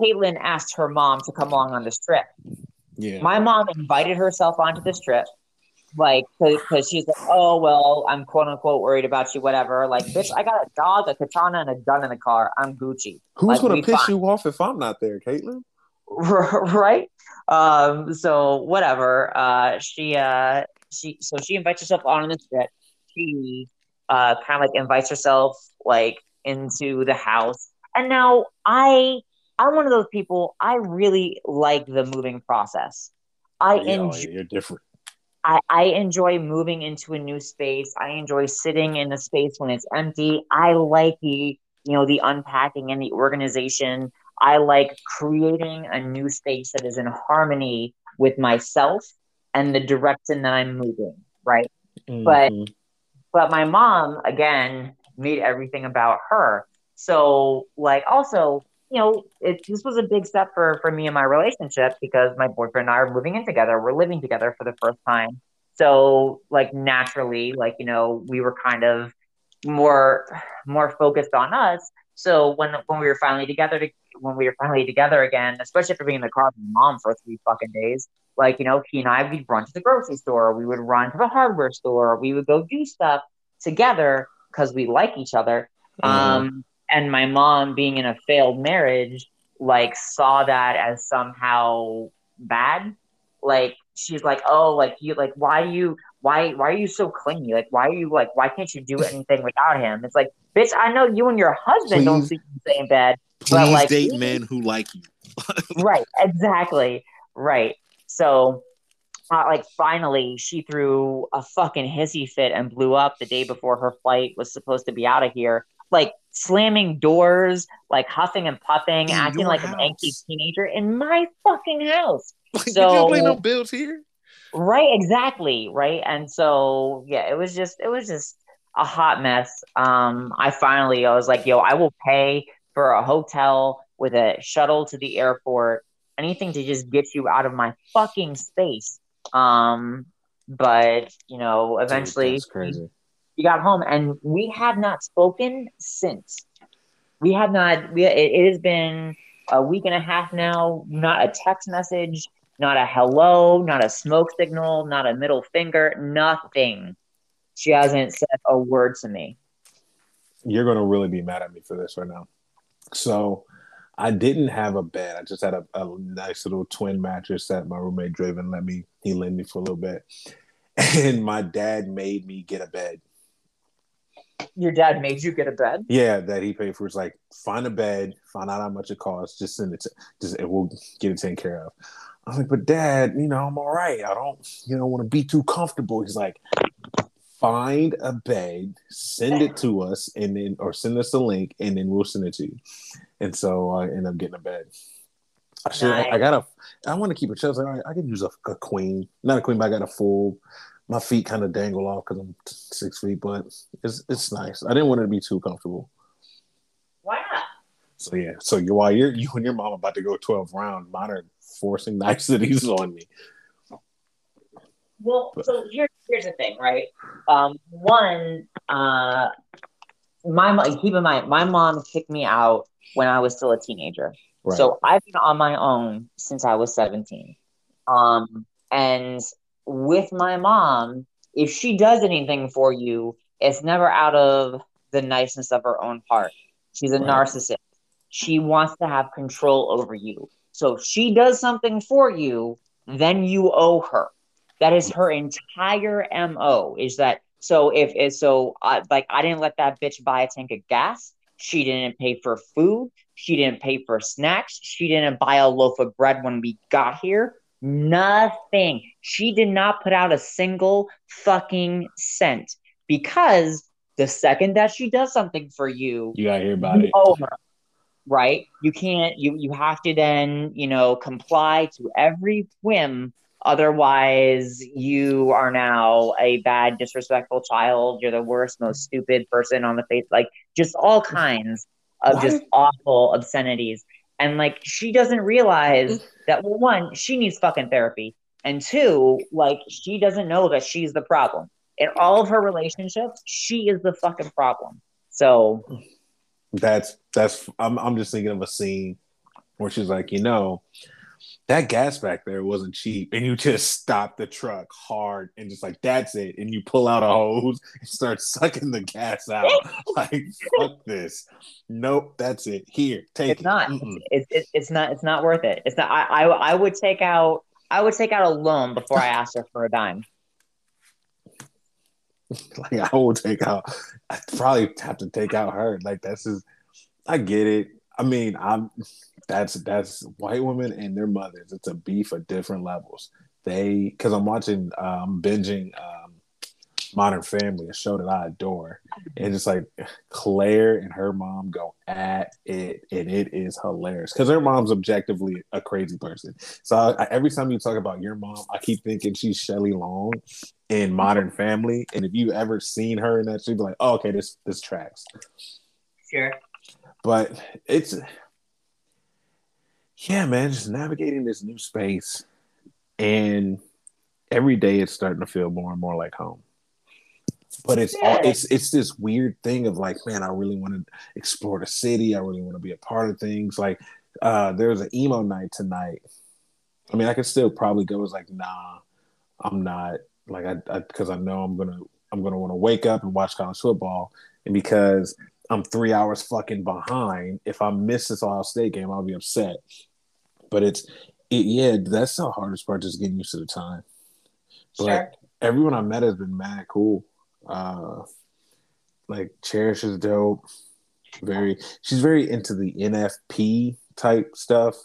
[SPEAKER 2] Caitlin asked her mom to come along on this trip.
[SPEAKER 1] Yeah.
[SPEAKER 2] My mom invited herself onto this trip, like because she's like, oh well, I'm quote unquote worried about you, whatever. Like, bitch, I got a dog, a katana, and a gun in the car. I'm Gucci.
[SPEAKER 1] Who's
[SPEAKER 2] like,
[SPEAKER 1] gonna piss
[SPEAKER 2] fine.
[SPEAKER 1] you off if I'm not there, Caitlin?
[SPEAKER 2] right um so whatever uh she uh she so she invites herself on this trip she uh kind of like invites herself like into the house and now i i'm one of those people i really like the moving process i
[SPEAKER 1] Yeah, oh,
[SPEAKER 2] enjoy
[SPEAKER 1] you're different.
[SPEAKER 2] I, I enjoy moving into a new space. I enjoy sitting in a space when it's empty. I like the you know the unpacking and the organization. I like creating a new space that is in harmony with myself and the direction that I'm moving, right? But-
[SPEAKER 1] Mhm.
[SPEAKER 2] But my mom, again, made everything about her. So, like, also, you know, it, this was a big step for, for me in my relationship because my boyfriend and I are moving in together. We're living together for the first time. So, like, naturally, like, you know, we were kind of more more focused on us. So when when we were finally together, to, when we were finally together again, especially after being in the car with my mom for three fucking days, like you know, he and I we'd run to the grocery store, we would run to the hardware store, we would go do stuff together because we like each other. Um, and my mom, being in a failed marriage, like saw that as somehow bad. Like she's like, oh, like you, like why do you, why, why are you so clingy? Like why are you like, why can't you do anything without him? It's like, bitch, I know you and your husband don't sleep in the same bed.
[SPEAKER 1] Please
[SPEAKER 2] like-
[SPEAKER 1] date men who like you.
[SPEAKER 2] right exactly right so uh, like finally she threw a fucking hissy fit and blew up the day before her flight was supposed to be out of here like slamming doors like huffing and puffing
[SPEAKER 1] In
[SPEAKER 2] acting like an
[SPEAKER 1] house.
[SPEAKER 2] angsty teenager in my fucking house
[SPEAKER 1] Like, you
[SPEAKER 2] So-
[SPEAKER 1] don't play no bills here.
[SPEAKER 2] right exactly right and so yeah it was just it was just a hot mess um i finally i was like yo i will pay for a hotel with a shuttle to the airport anything to just get you out of my fucking space. Um but you know eventually
[SPEAKER 1] Dude,
[SPEAKER 2] we got home and we have not spoken since. We have not we, it, it has been a week and a half now not a text message not a hello not a smoke signal not a middle finger nothing. She hasn't said a word to me.
[SPEAKER 1] You're gonna really be mad at me for this right now. So, I didn't have a bed. I just had a, a nice little twin mattress that my roommate Draven let me. He lent me for a little bit, and my dad made me get a bed.
[SPEAKER 2] your dad made you get a bed
[SPEAKER 1] Yeah, that he paid for. It's like find a bed, find out how much it costs, just send it to, just we'll get it taken care of. I was like, but dad, you know, I'm all right. I don't, you know, want to be too comfortable. He's like, find a bed, send it to us, and then or send us a link, and then we'll send it to you. And so I end up getting a bed. I should. I, I got a. I want to keep it chill. I, was like, all right, I can use a, a queen, not a queen, but I got a full. My feet kind of dangle off because I'm six feet, but it's it's nice. I didn't want it to be too comfortable.
[SPEAKER 2] why not
[SPEAKER 1] So yeah, so you while you're you and your mom about to go twelve round, mine are forcing niceties on me.
[SPEAKER 2] Well, so here, here's the thing, right? Um, one, uh, my mo- keep in mind, my mom kicked me out when I was still a teenager.
[SPEAKER 1] Right.
[SPEAKER 2] So I've been on my own since I was 17. Um, and with my mom, if she does anything for you, it's never out of the niceness of her own heart. She's a
[SPEAKER 1] Right.
[SPEAKER 2] narcissist. She wants to have control over you. So if she does something for you, then you owe her. That is her entire MO. Is that so? If it's so, uh, like I didn't let that bitch buy a tank of gas. She didn't pay for food. She didn't pay for snacks. She didn't buy a loaf of bread when we got here. Nothing. She did not put out a single fucking cent because the second that she does something for you,
[SPEAKER 1] you gotta hear about it.
[SPEAKER 2] Over, right? You can't. You you have to then you know comply to every whim. Otherwise, you are now a bad, disrespectful child. You're the worst, most stupid person on the face. Like just all kinds of what? just awful obscenities. And like she doesn't realize that well, one, she needs fucking therapy. And two, like she doesn't know that she's the problem. In all of her relationships, she is the fucking problem. So
[SPEAKER 1] that's that's I'm I'm just thinking of a scene where she's like, you know, that gas back there wasn't cheap and you just stop the truck hard and just like that's it and you pull out a hose and start sucking the gas out. Like fuck this. Nope that's it. Here take
[SPEAKER 2] it's it. not. It's, it's, it's not it's not worth it. It's not I, I i would take out i would take out a loan before i asked her for a dime.
[SPEAKER 1] Like i would take out i probably have to take out her. Like that's just i get it. I mean, I'm that's that's white women and their mothers. It's a beef at different levels. They because I'm watching, um, binging um, Modern Family, a show that I adore, and it's like Claire and her mom go at it, and it is hilarious because her mom's objectively a crazy person. So I, every time you talk about your mom, I keep thinking she's Shelley Long in Modern Family, and if you ever seen her in that, she'd be like, "Oh, okay, this this tracks."
[SPEAKER 2] Sure
[SPEAKER 1] but it's yeah, man, just navigating this new space, and every day it's starting to feel more and more like home. But it's all it's it's this weird thing of like, man, I really want to explore the city. I really want to be a part of things. Like, uh, there's an emo night tonight. I mean, I could still probably go. It's like, nah, I'm not. Like, I because I, I know I'm gonna I'm gonna want to wake up and watch college football, and because I'm three hours fucking behind. If I miss this Ohio State game, I'll be upset. But it's it, yeah, that's the hardest part, just getting used to the time. But sure. everyone I met has been mad cool. Uh, like Cherish is dope. Very, she's very into the NFP type stuff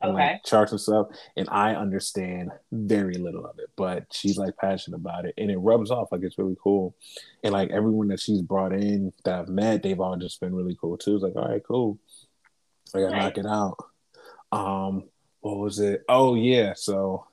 [SPEAKER 1] and okay. like charts and stuff. And I understand very little of it, but she's like passionate about it and it rubs off like it's really cool. And like everyone that she's brought in that I've met, they've all just been really cool too. It's like, all right, cool. I gotta knock it out. Um, what was it? Oh yeah. So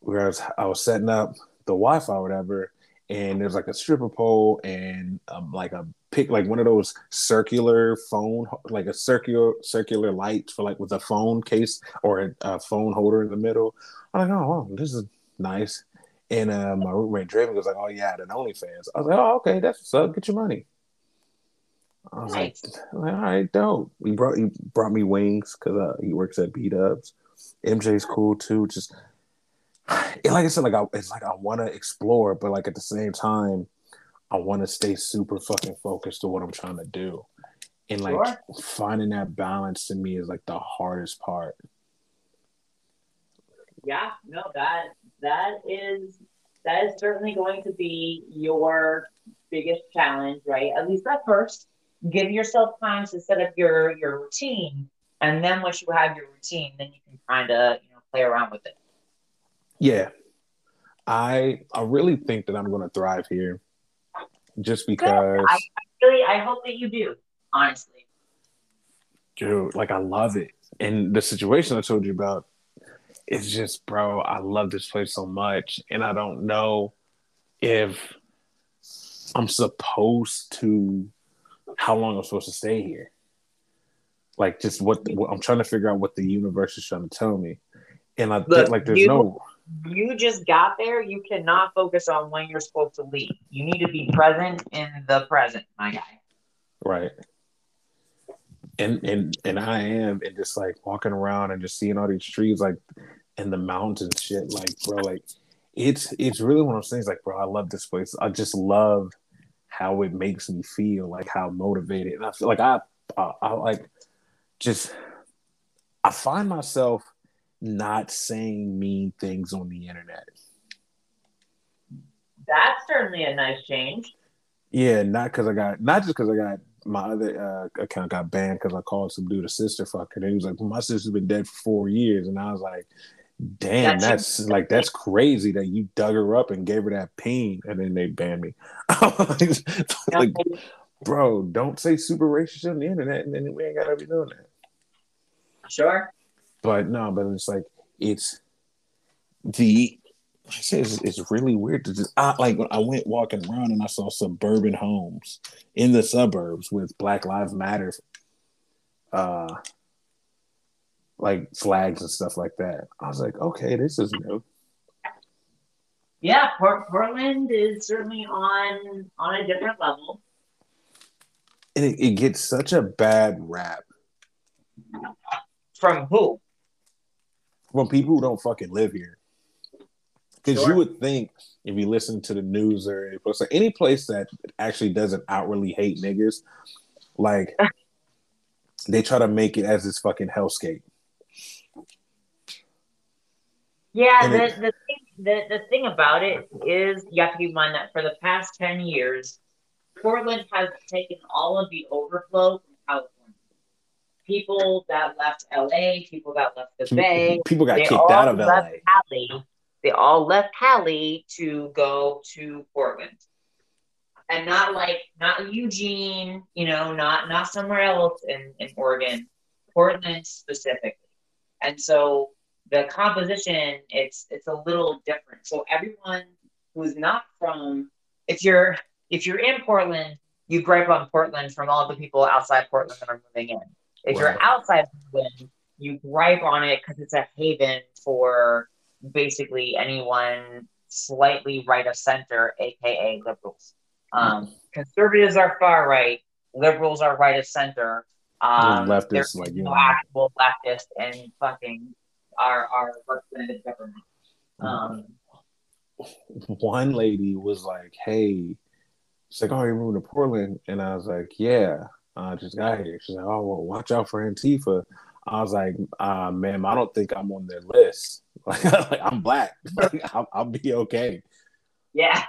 [SPEAKER 1] whereas I was setting up the Wi-Fi or whatever, and there's like a stripper pole and um, like a pick like one of those circular phone like a circular circular light for like with a phone case or a, a phone holder in the middle i'm like oh wow, this is nice and uh, my roommate Draven was like oh yeah the OnlyFans i was like oh okay that's what's up get your money I was nice. like, all right, dope. He brought he brought me wings because uh, he works at B Dubs. MJ's cool too. Just it, like I said, like I, it's like I want to explore, but like at the same time, I want to stay super fucking focused to what I'm trying to do. And like sure. finding that balance to me is like the hardest part.
[SPEAKER 2] Yeah, no, that that is that is certainly going to be your biggest challenge, right? At least at first. Give yourself time to set up your your routine. And then once you have your routine, then you can kind of, you know, play around with it.
[SPEAKER 1] Yeah. I I really think that I'm gonna thrive here just because. I,
[SPEAKER 2] I really, I hope that you do. Honestly,
[SPEAKER 1] dude, like I love it, and the situation I told you about, it's just, bro. I love this place so much, and I don't know if I'm supposed to, how long I'm supposed to stay here. Like, just what, what I'm trying to figure out what the universe is trying to tell me, and I Look, like there's you, no
[SPEAKER 2] you just got there, you cannot focus on when you're supposed to leave. You need to be present in the present, my guy.
[SPEAKER 1] Right. And and and I am, and just like walking around and just seeing all these trees, like and the mountains, shit, like bro, like it's it's really one of those things, like bro, I love this place. I just love how it makes me feel, like how motivated, and I feel like I I, I like just I find myself not saying mean things on the internet.
[SPEAKER 2] That's certainly a nice change.
[SPEAKER 1] Yeah, not because I got not just because I got my other uh, account got banned because I called some dude a sister fucker. And he was like, well, "My sister's been dead for four years," and I was like, Damn, that's, that's like that's crazy that you dug her up and gave her that pain, and then they banned me. like, bro, don't say super racist on the internet, and then we ain't gotta be doing that.
[SPEAKER 2] Sure.
[SPEAKER 1] But no, but it's like it's the I say it's, it's really weird to just I, like I went walking around and I saw suburban homes in the suburbs with Black Lives Matter uh like flags and stuff like that. I was like, okay, this is new.
[SPEAKER 2] Yeah, Port- Portland is certainly on on a different level.
[SPEAKER 1] And it, it gets such a bad rap.
[SPEAKER 2] From who?
[SPEAKER 1] From people who don't fucking live here. Because sure. you would think if you listen to the news or any place, any place that actually doesn't outwardly hate niggers, like they try to make it as this fucking hellscape.
[SPEAKER 2] Yeah, the, the, thing, the, the thing about it is you have to keep in mind that for the past 10 years, Portland has taken all of the overflow from California. People that left LA, people that left the Bay,
[SPEAKER 1] people got kicked out of LA.
[SPEAKER 2] Cali. They all left Cali to go to Portland. And not like not Eugene, you know, not not somewhere else in, in Oregon, Portland specifically. And so the composition it's it's a little different. So everyone who's not from if you're if you're in Portland, you gripe on Portland from all the people outside Portland that are moving in. If wow. you're outside Portland, you gripe on it because it's a haven for basically anyone slightly right of center, aka liberals. Um, conservatives are far right, liberals are right of center. Um, leftists, like you know, actual leftist and fucking our our representative government. Um,
[SPEAKER 1] One lady was like, "Hey," she's like, "Oh, you're moving to Portland," and I was like, "Yeah, I just got here." She's like, "Oh, well, watch out for Antifa." I was like, uh, "Ma'am, I don't think I'm on their list. Like, like I'm black. I'll, I'll be okay."
[SPEAKER 2] Yeah.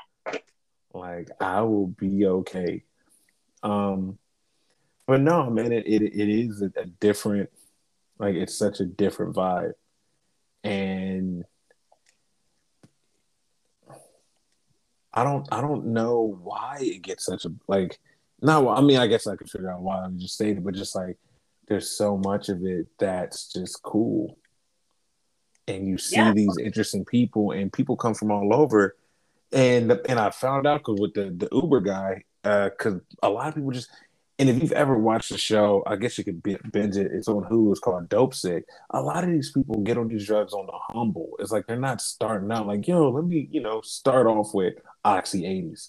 [SPEAKER 1] Like I will be okay. Um, but no, man, it it, it is a different, like it's such a different vibe and I don't I don't know why it gets such a like no I mean I guess I could figure out why I'm just stating but just like there's so much of it that's just cool and you see yeah. these interesting people and people come from all over and and I found out because with the the Uber guy because uh, a lot of people just and if you've ever watched the show, I guess you could binge it. It's on Hulu. It's called Dopesick. A lot of these people get on these drugs on the humble. It's like they're not starting out like, yo, let me, you know, start off with Oxy 80s.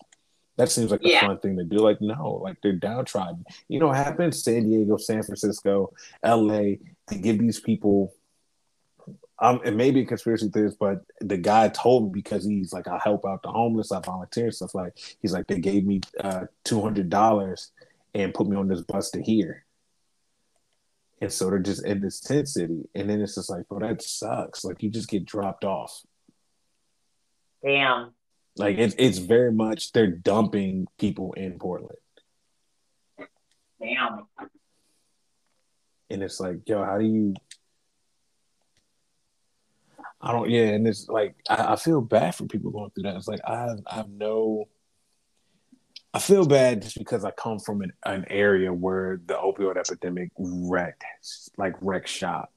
[SPEAKER 1] That seems like a yeah. fun thing to do. Like, no, like they're downtrodden. You know what happens? San Diego, San Francisco, LA, to give these people um, it may be a conspiracy theorist, but the guy told me because he's like, I help out the homeless, I volunteer and stuff like. He's like, they gave me uh, two hundred dollars and put me on this bus to here. And so they're just in this tent city. And then it's just like, bro, that sucks. Like you just get dropped off.
[SPEAKER 2] Damn.
[SPEAKER 1] Like it's it's very much they're dumping people in Portland.
[SPEAKER 2] Damn.
[SPEAKER 1] And it's like, yo, how do you I don't yeah, and it's like I, I feel bad for people going through that. It's like I have I have no I feel bad just because I come from an, an area where the opioid epidemic wrecked, like wrecked shop.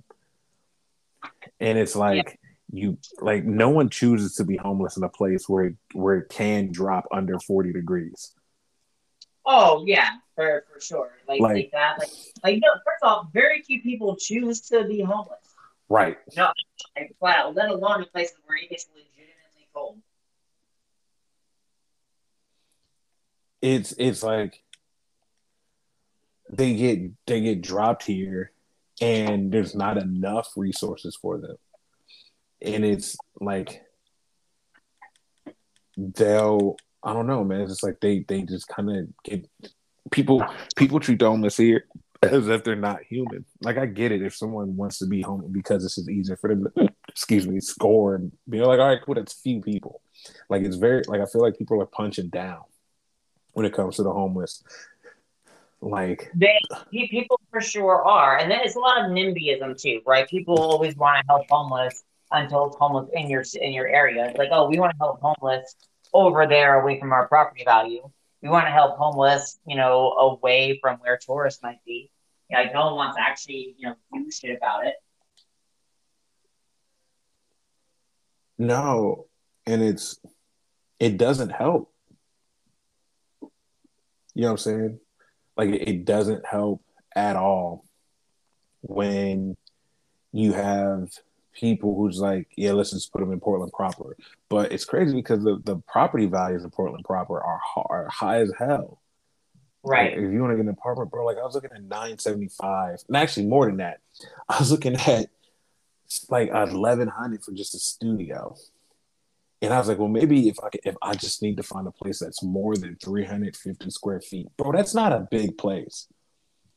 [SPEAKER 1] And it's like yeah. you like no one chooses to be homeless in a place where it, where it can drop under 40 degrees.
[SPEAKER 2] Oh yeah, for, for sure. Like, like, like that. Like like no, first off, very few people choose to be homeless.
[SPEAKER 1] Right.
[SPEAKER 2] No, like, flat, let alone in places where it gets legitimately cold.
[SPEAKER 1] It's it's like they get they get dropped here and there's not enough resources for them. And it's like they'll i don't know man. It's just like they they just kind of get people people treat the homeless here as if they're not human. Like i get it if someone wants to be home because it's just easier for them to excuse me score and be like all right cool that's few people. Like it's very like i feel like people are punching down when it comes to the homeless. Like
[SPEAKER 2] they people for sure are, and then it's a lot of NIMBYism too, right? People always want to help homeless, until it's homeless in your in your area. It's like, oh, we want to help homeless over there away from our property value. We want to help homeless, you know, away from where tourists might be. Like no one wants to actually, you know, do shit about it.
[SPEAKER 1] No, and it's it doesn't help. You know what I'm saying? Like it doesn't help at all when you have people who's like, yeah, let's just put them in Portland proper. But it's crazy because the, the property values in Portland proper are, are high as hell.
[SPEAKER 2] Right.
[SPEAKER 1] Like, if you want to get an apartment, bro, like I was looking at 975 and actually more than that. I was looking at like 1100 for just a studio. And I was like, well, maybe if I could, if I just need to find a place that's more than 350 square feet, bro, that's not a big place.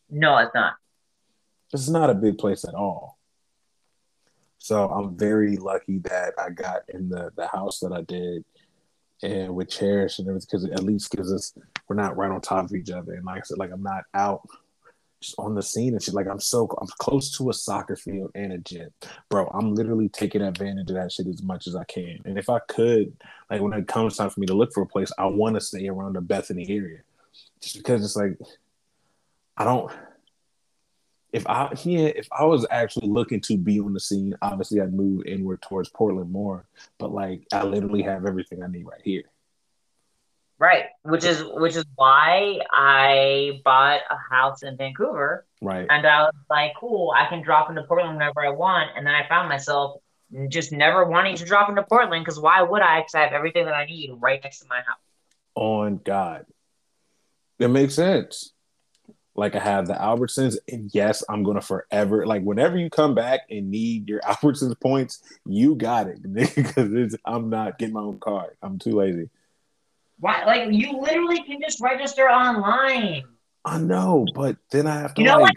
[SPEAKER 2] No, it's not.
[SPEAKER 1] It's not a big place at all. So I'm very lucky that I got in the the house that I did, and with Cherish and everything, because it at least gives us we're not right on top of each other. And like I said, like I'm not out just on the scene and shit. Like I'm so I'm close to a soccer field and a gym, bro. I'm literally taking advantage of that shit as much as I can. And if I could, like when it comes time for me to look for a place, I want to stay around the Bethany area, just because it's like I don't. If I yeah, if I was actually looking to be on the scene, obviously I'd move inward towards Portland more. But like I literally have everything I need right here.
[SPEAKER 2] Right, which is which is why I bought a house in Vancouver.
[SPEAKER 1] Right.
[SPEAKER 2] And I was like, cool, I can drop into Portland whenever I want. And then I found myself just never wanting to drop into Portland because why would I? Because I have everything that I need right next to my house.
[SPEAKER 1] On God. It makes sense. Like I have the Albertsons, and yes, I'm gonna forever like whenever you come back and need your Albertsons points, you got it because I'm not getting my own card. I'm too lazy.
[SPEAKER 2] Why? Like you literally can just register online.
[SPEAKER 1] I know, but then I have to.
[SPEAKER 2] You know
[SPEAKER 1] like,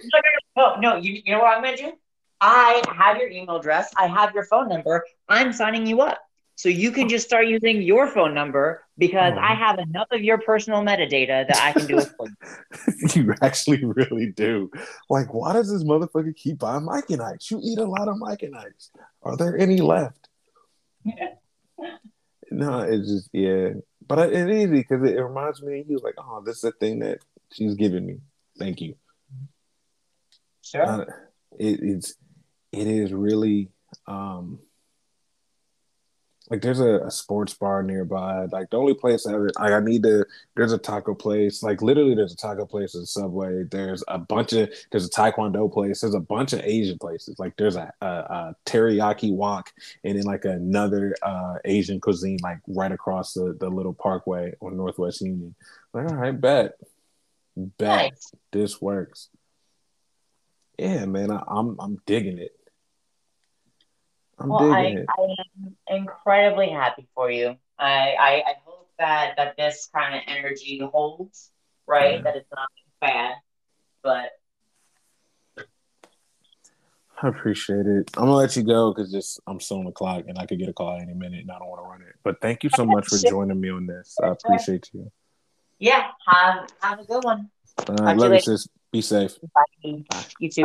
[SPEAKER 2] what? No, no. You, you know what I'm gonna do? I have your email address. I have your phone number. I'm signing you up. So you can just start using your phone number because
[SPEAKER 1] Oh.
[SPEAKER 2] I have enough of your personal metadata that I can do it for you.
[SPEAKER 1] you actually really do. Like, why does this motherfucker keep buying Mike and Ike's? You eat a lot of Mike and Ike's. Are there any left? No, it's just yeah. But I- it's easy because it, it reminds me. He was like, "Oh, this is the thing that she's giving me. Thank you."
[SPEAKER 2] Sure.
[SPEAKER 1] Uh, it, it's it is really um like there's a, a sports bar nearby. Like the only place I ever like I need to there's a taco place. Like literally there's a taco place in Subway. There's a bunch of there's a taekwondo place. There's a bunch of Asian places. Like there's a, a, a teriyaki wok and then like another uh Asian cuisine like right across the, the little parkway on Northwest Union. Like, all right, bet. Bet
[SPEAKER 2] Nice.
[SPEAKER 1] this works. Yeah, man, I, I'm I'm digging it. I'm
[SPEAKER 2] Well, I,
[SPEAKER 1] it.
[SPEAKER 2] I am incredibly happy for you. I, I, I hope that, that this kind of energy holds, right?
[SPEAKER 1] Yeah.
[SPEAKER 2] That it's not bad, but
[SPEAKER 1] I appreciate it. I'm gonna let you go because just I'm still on the clock and I could get a call any minute and I don't want to run it. But thank you so much for joining me on this. I appreciate you.
[SPEAKER 2] yeah, have, have a good one.
[SPEAKER 1] Uh,
[SPEAKER 2] Talk to you
[SPEAKER 1] love you, sis. Be safe.
[SPEAKER 2] Bye. You too.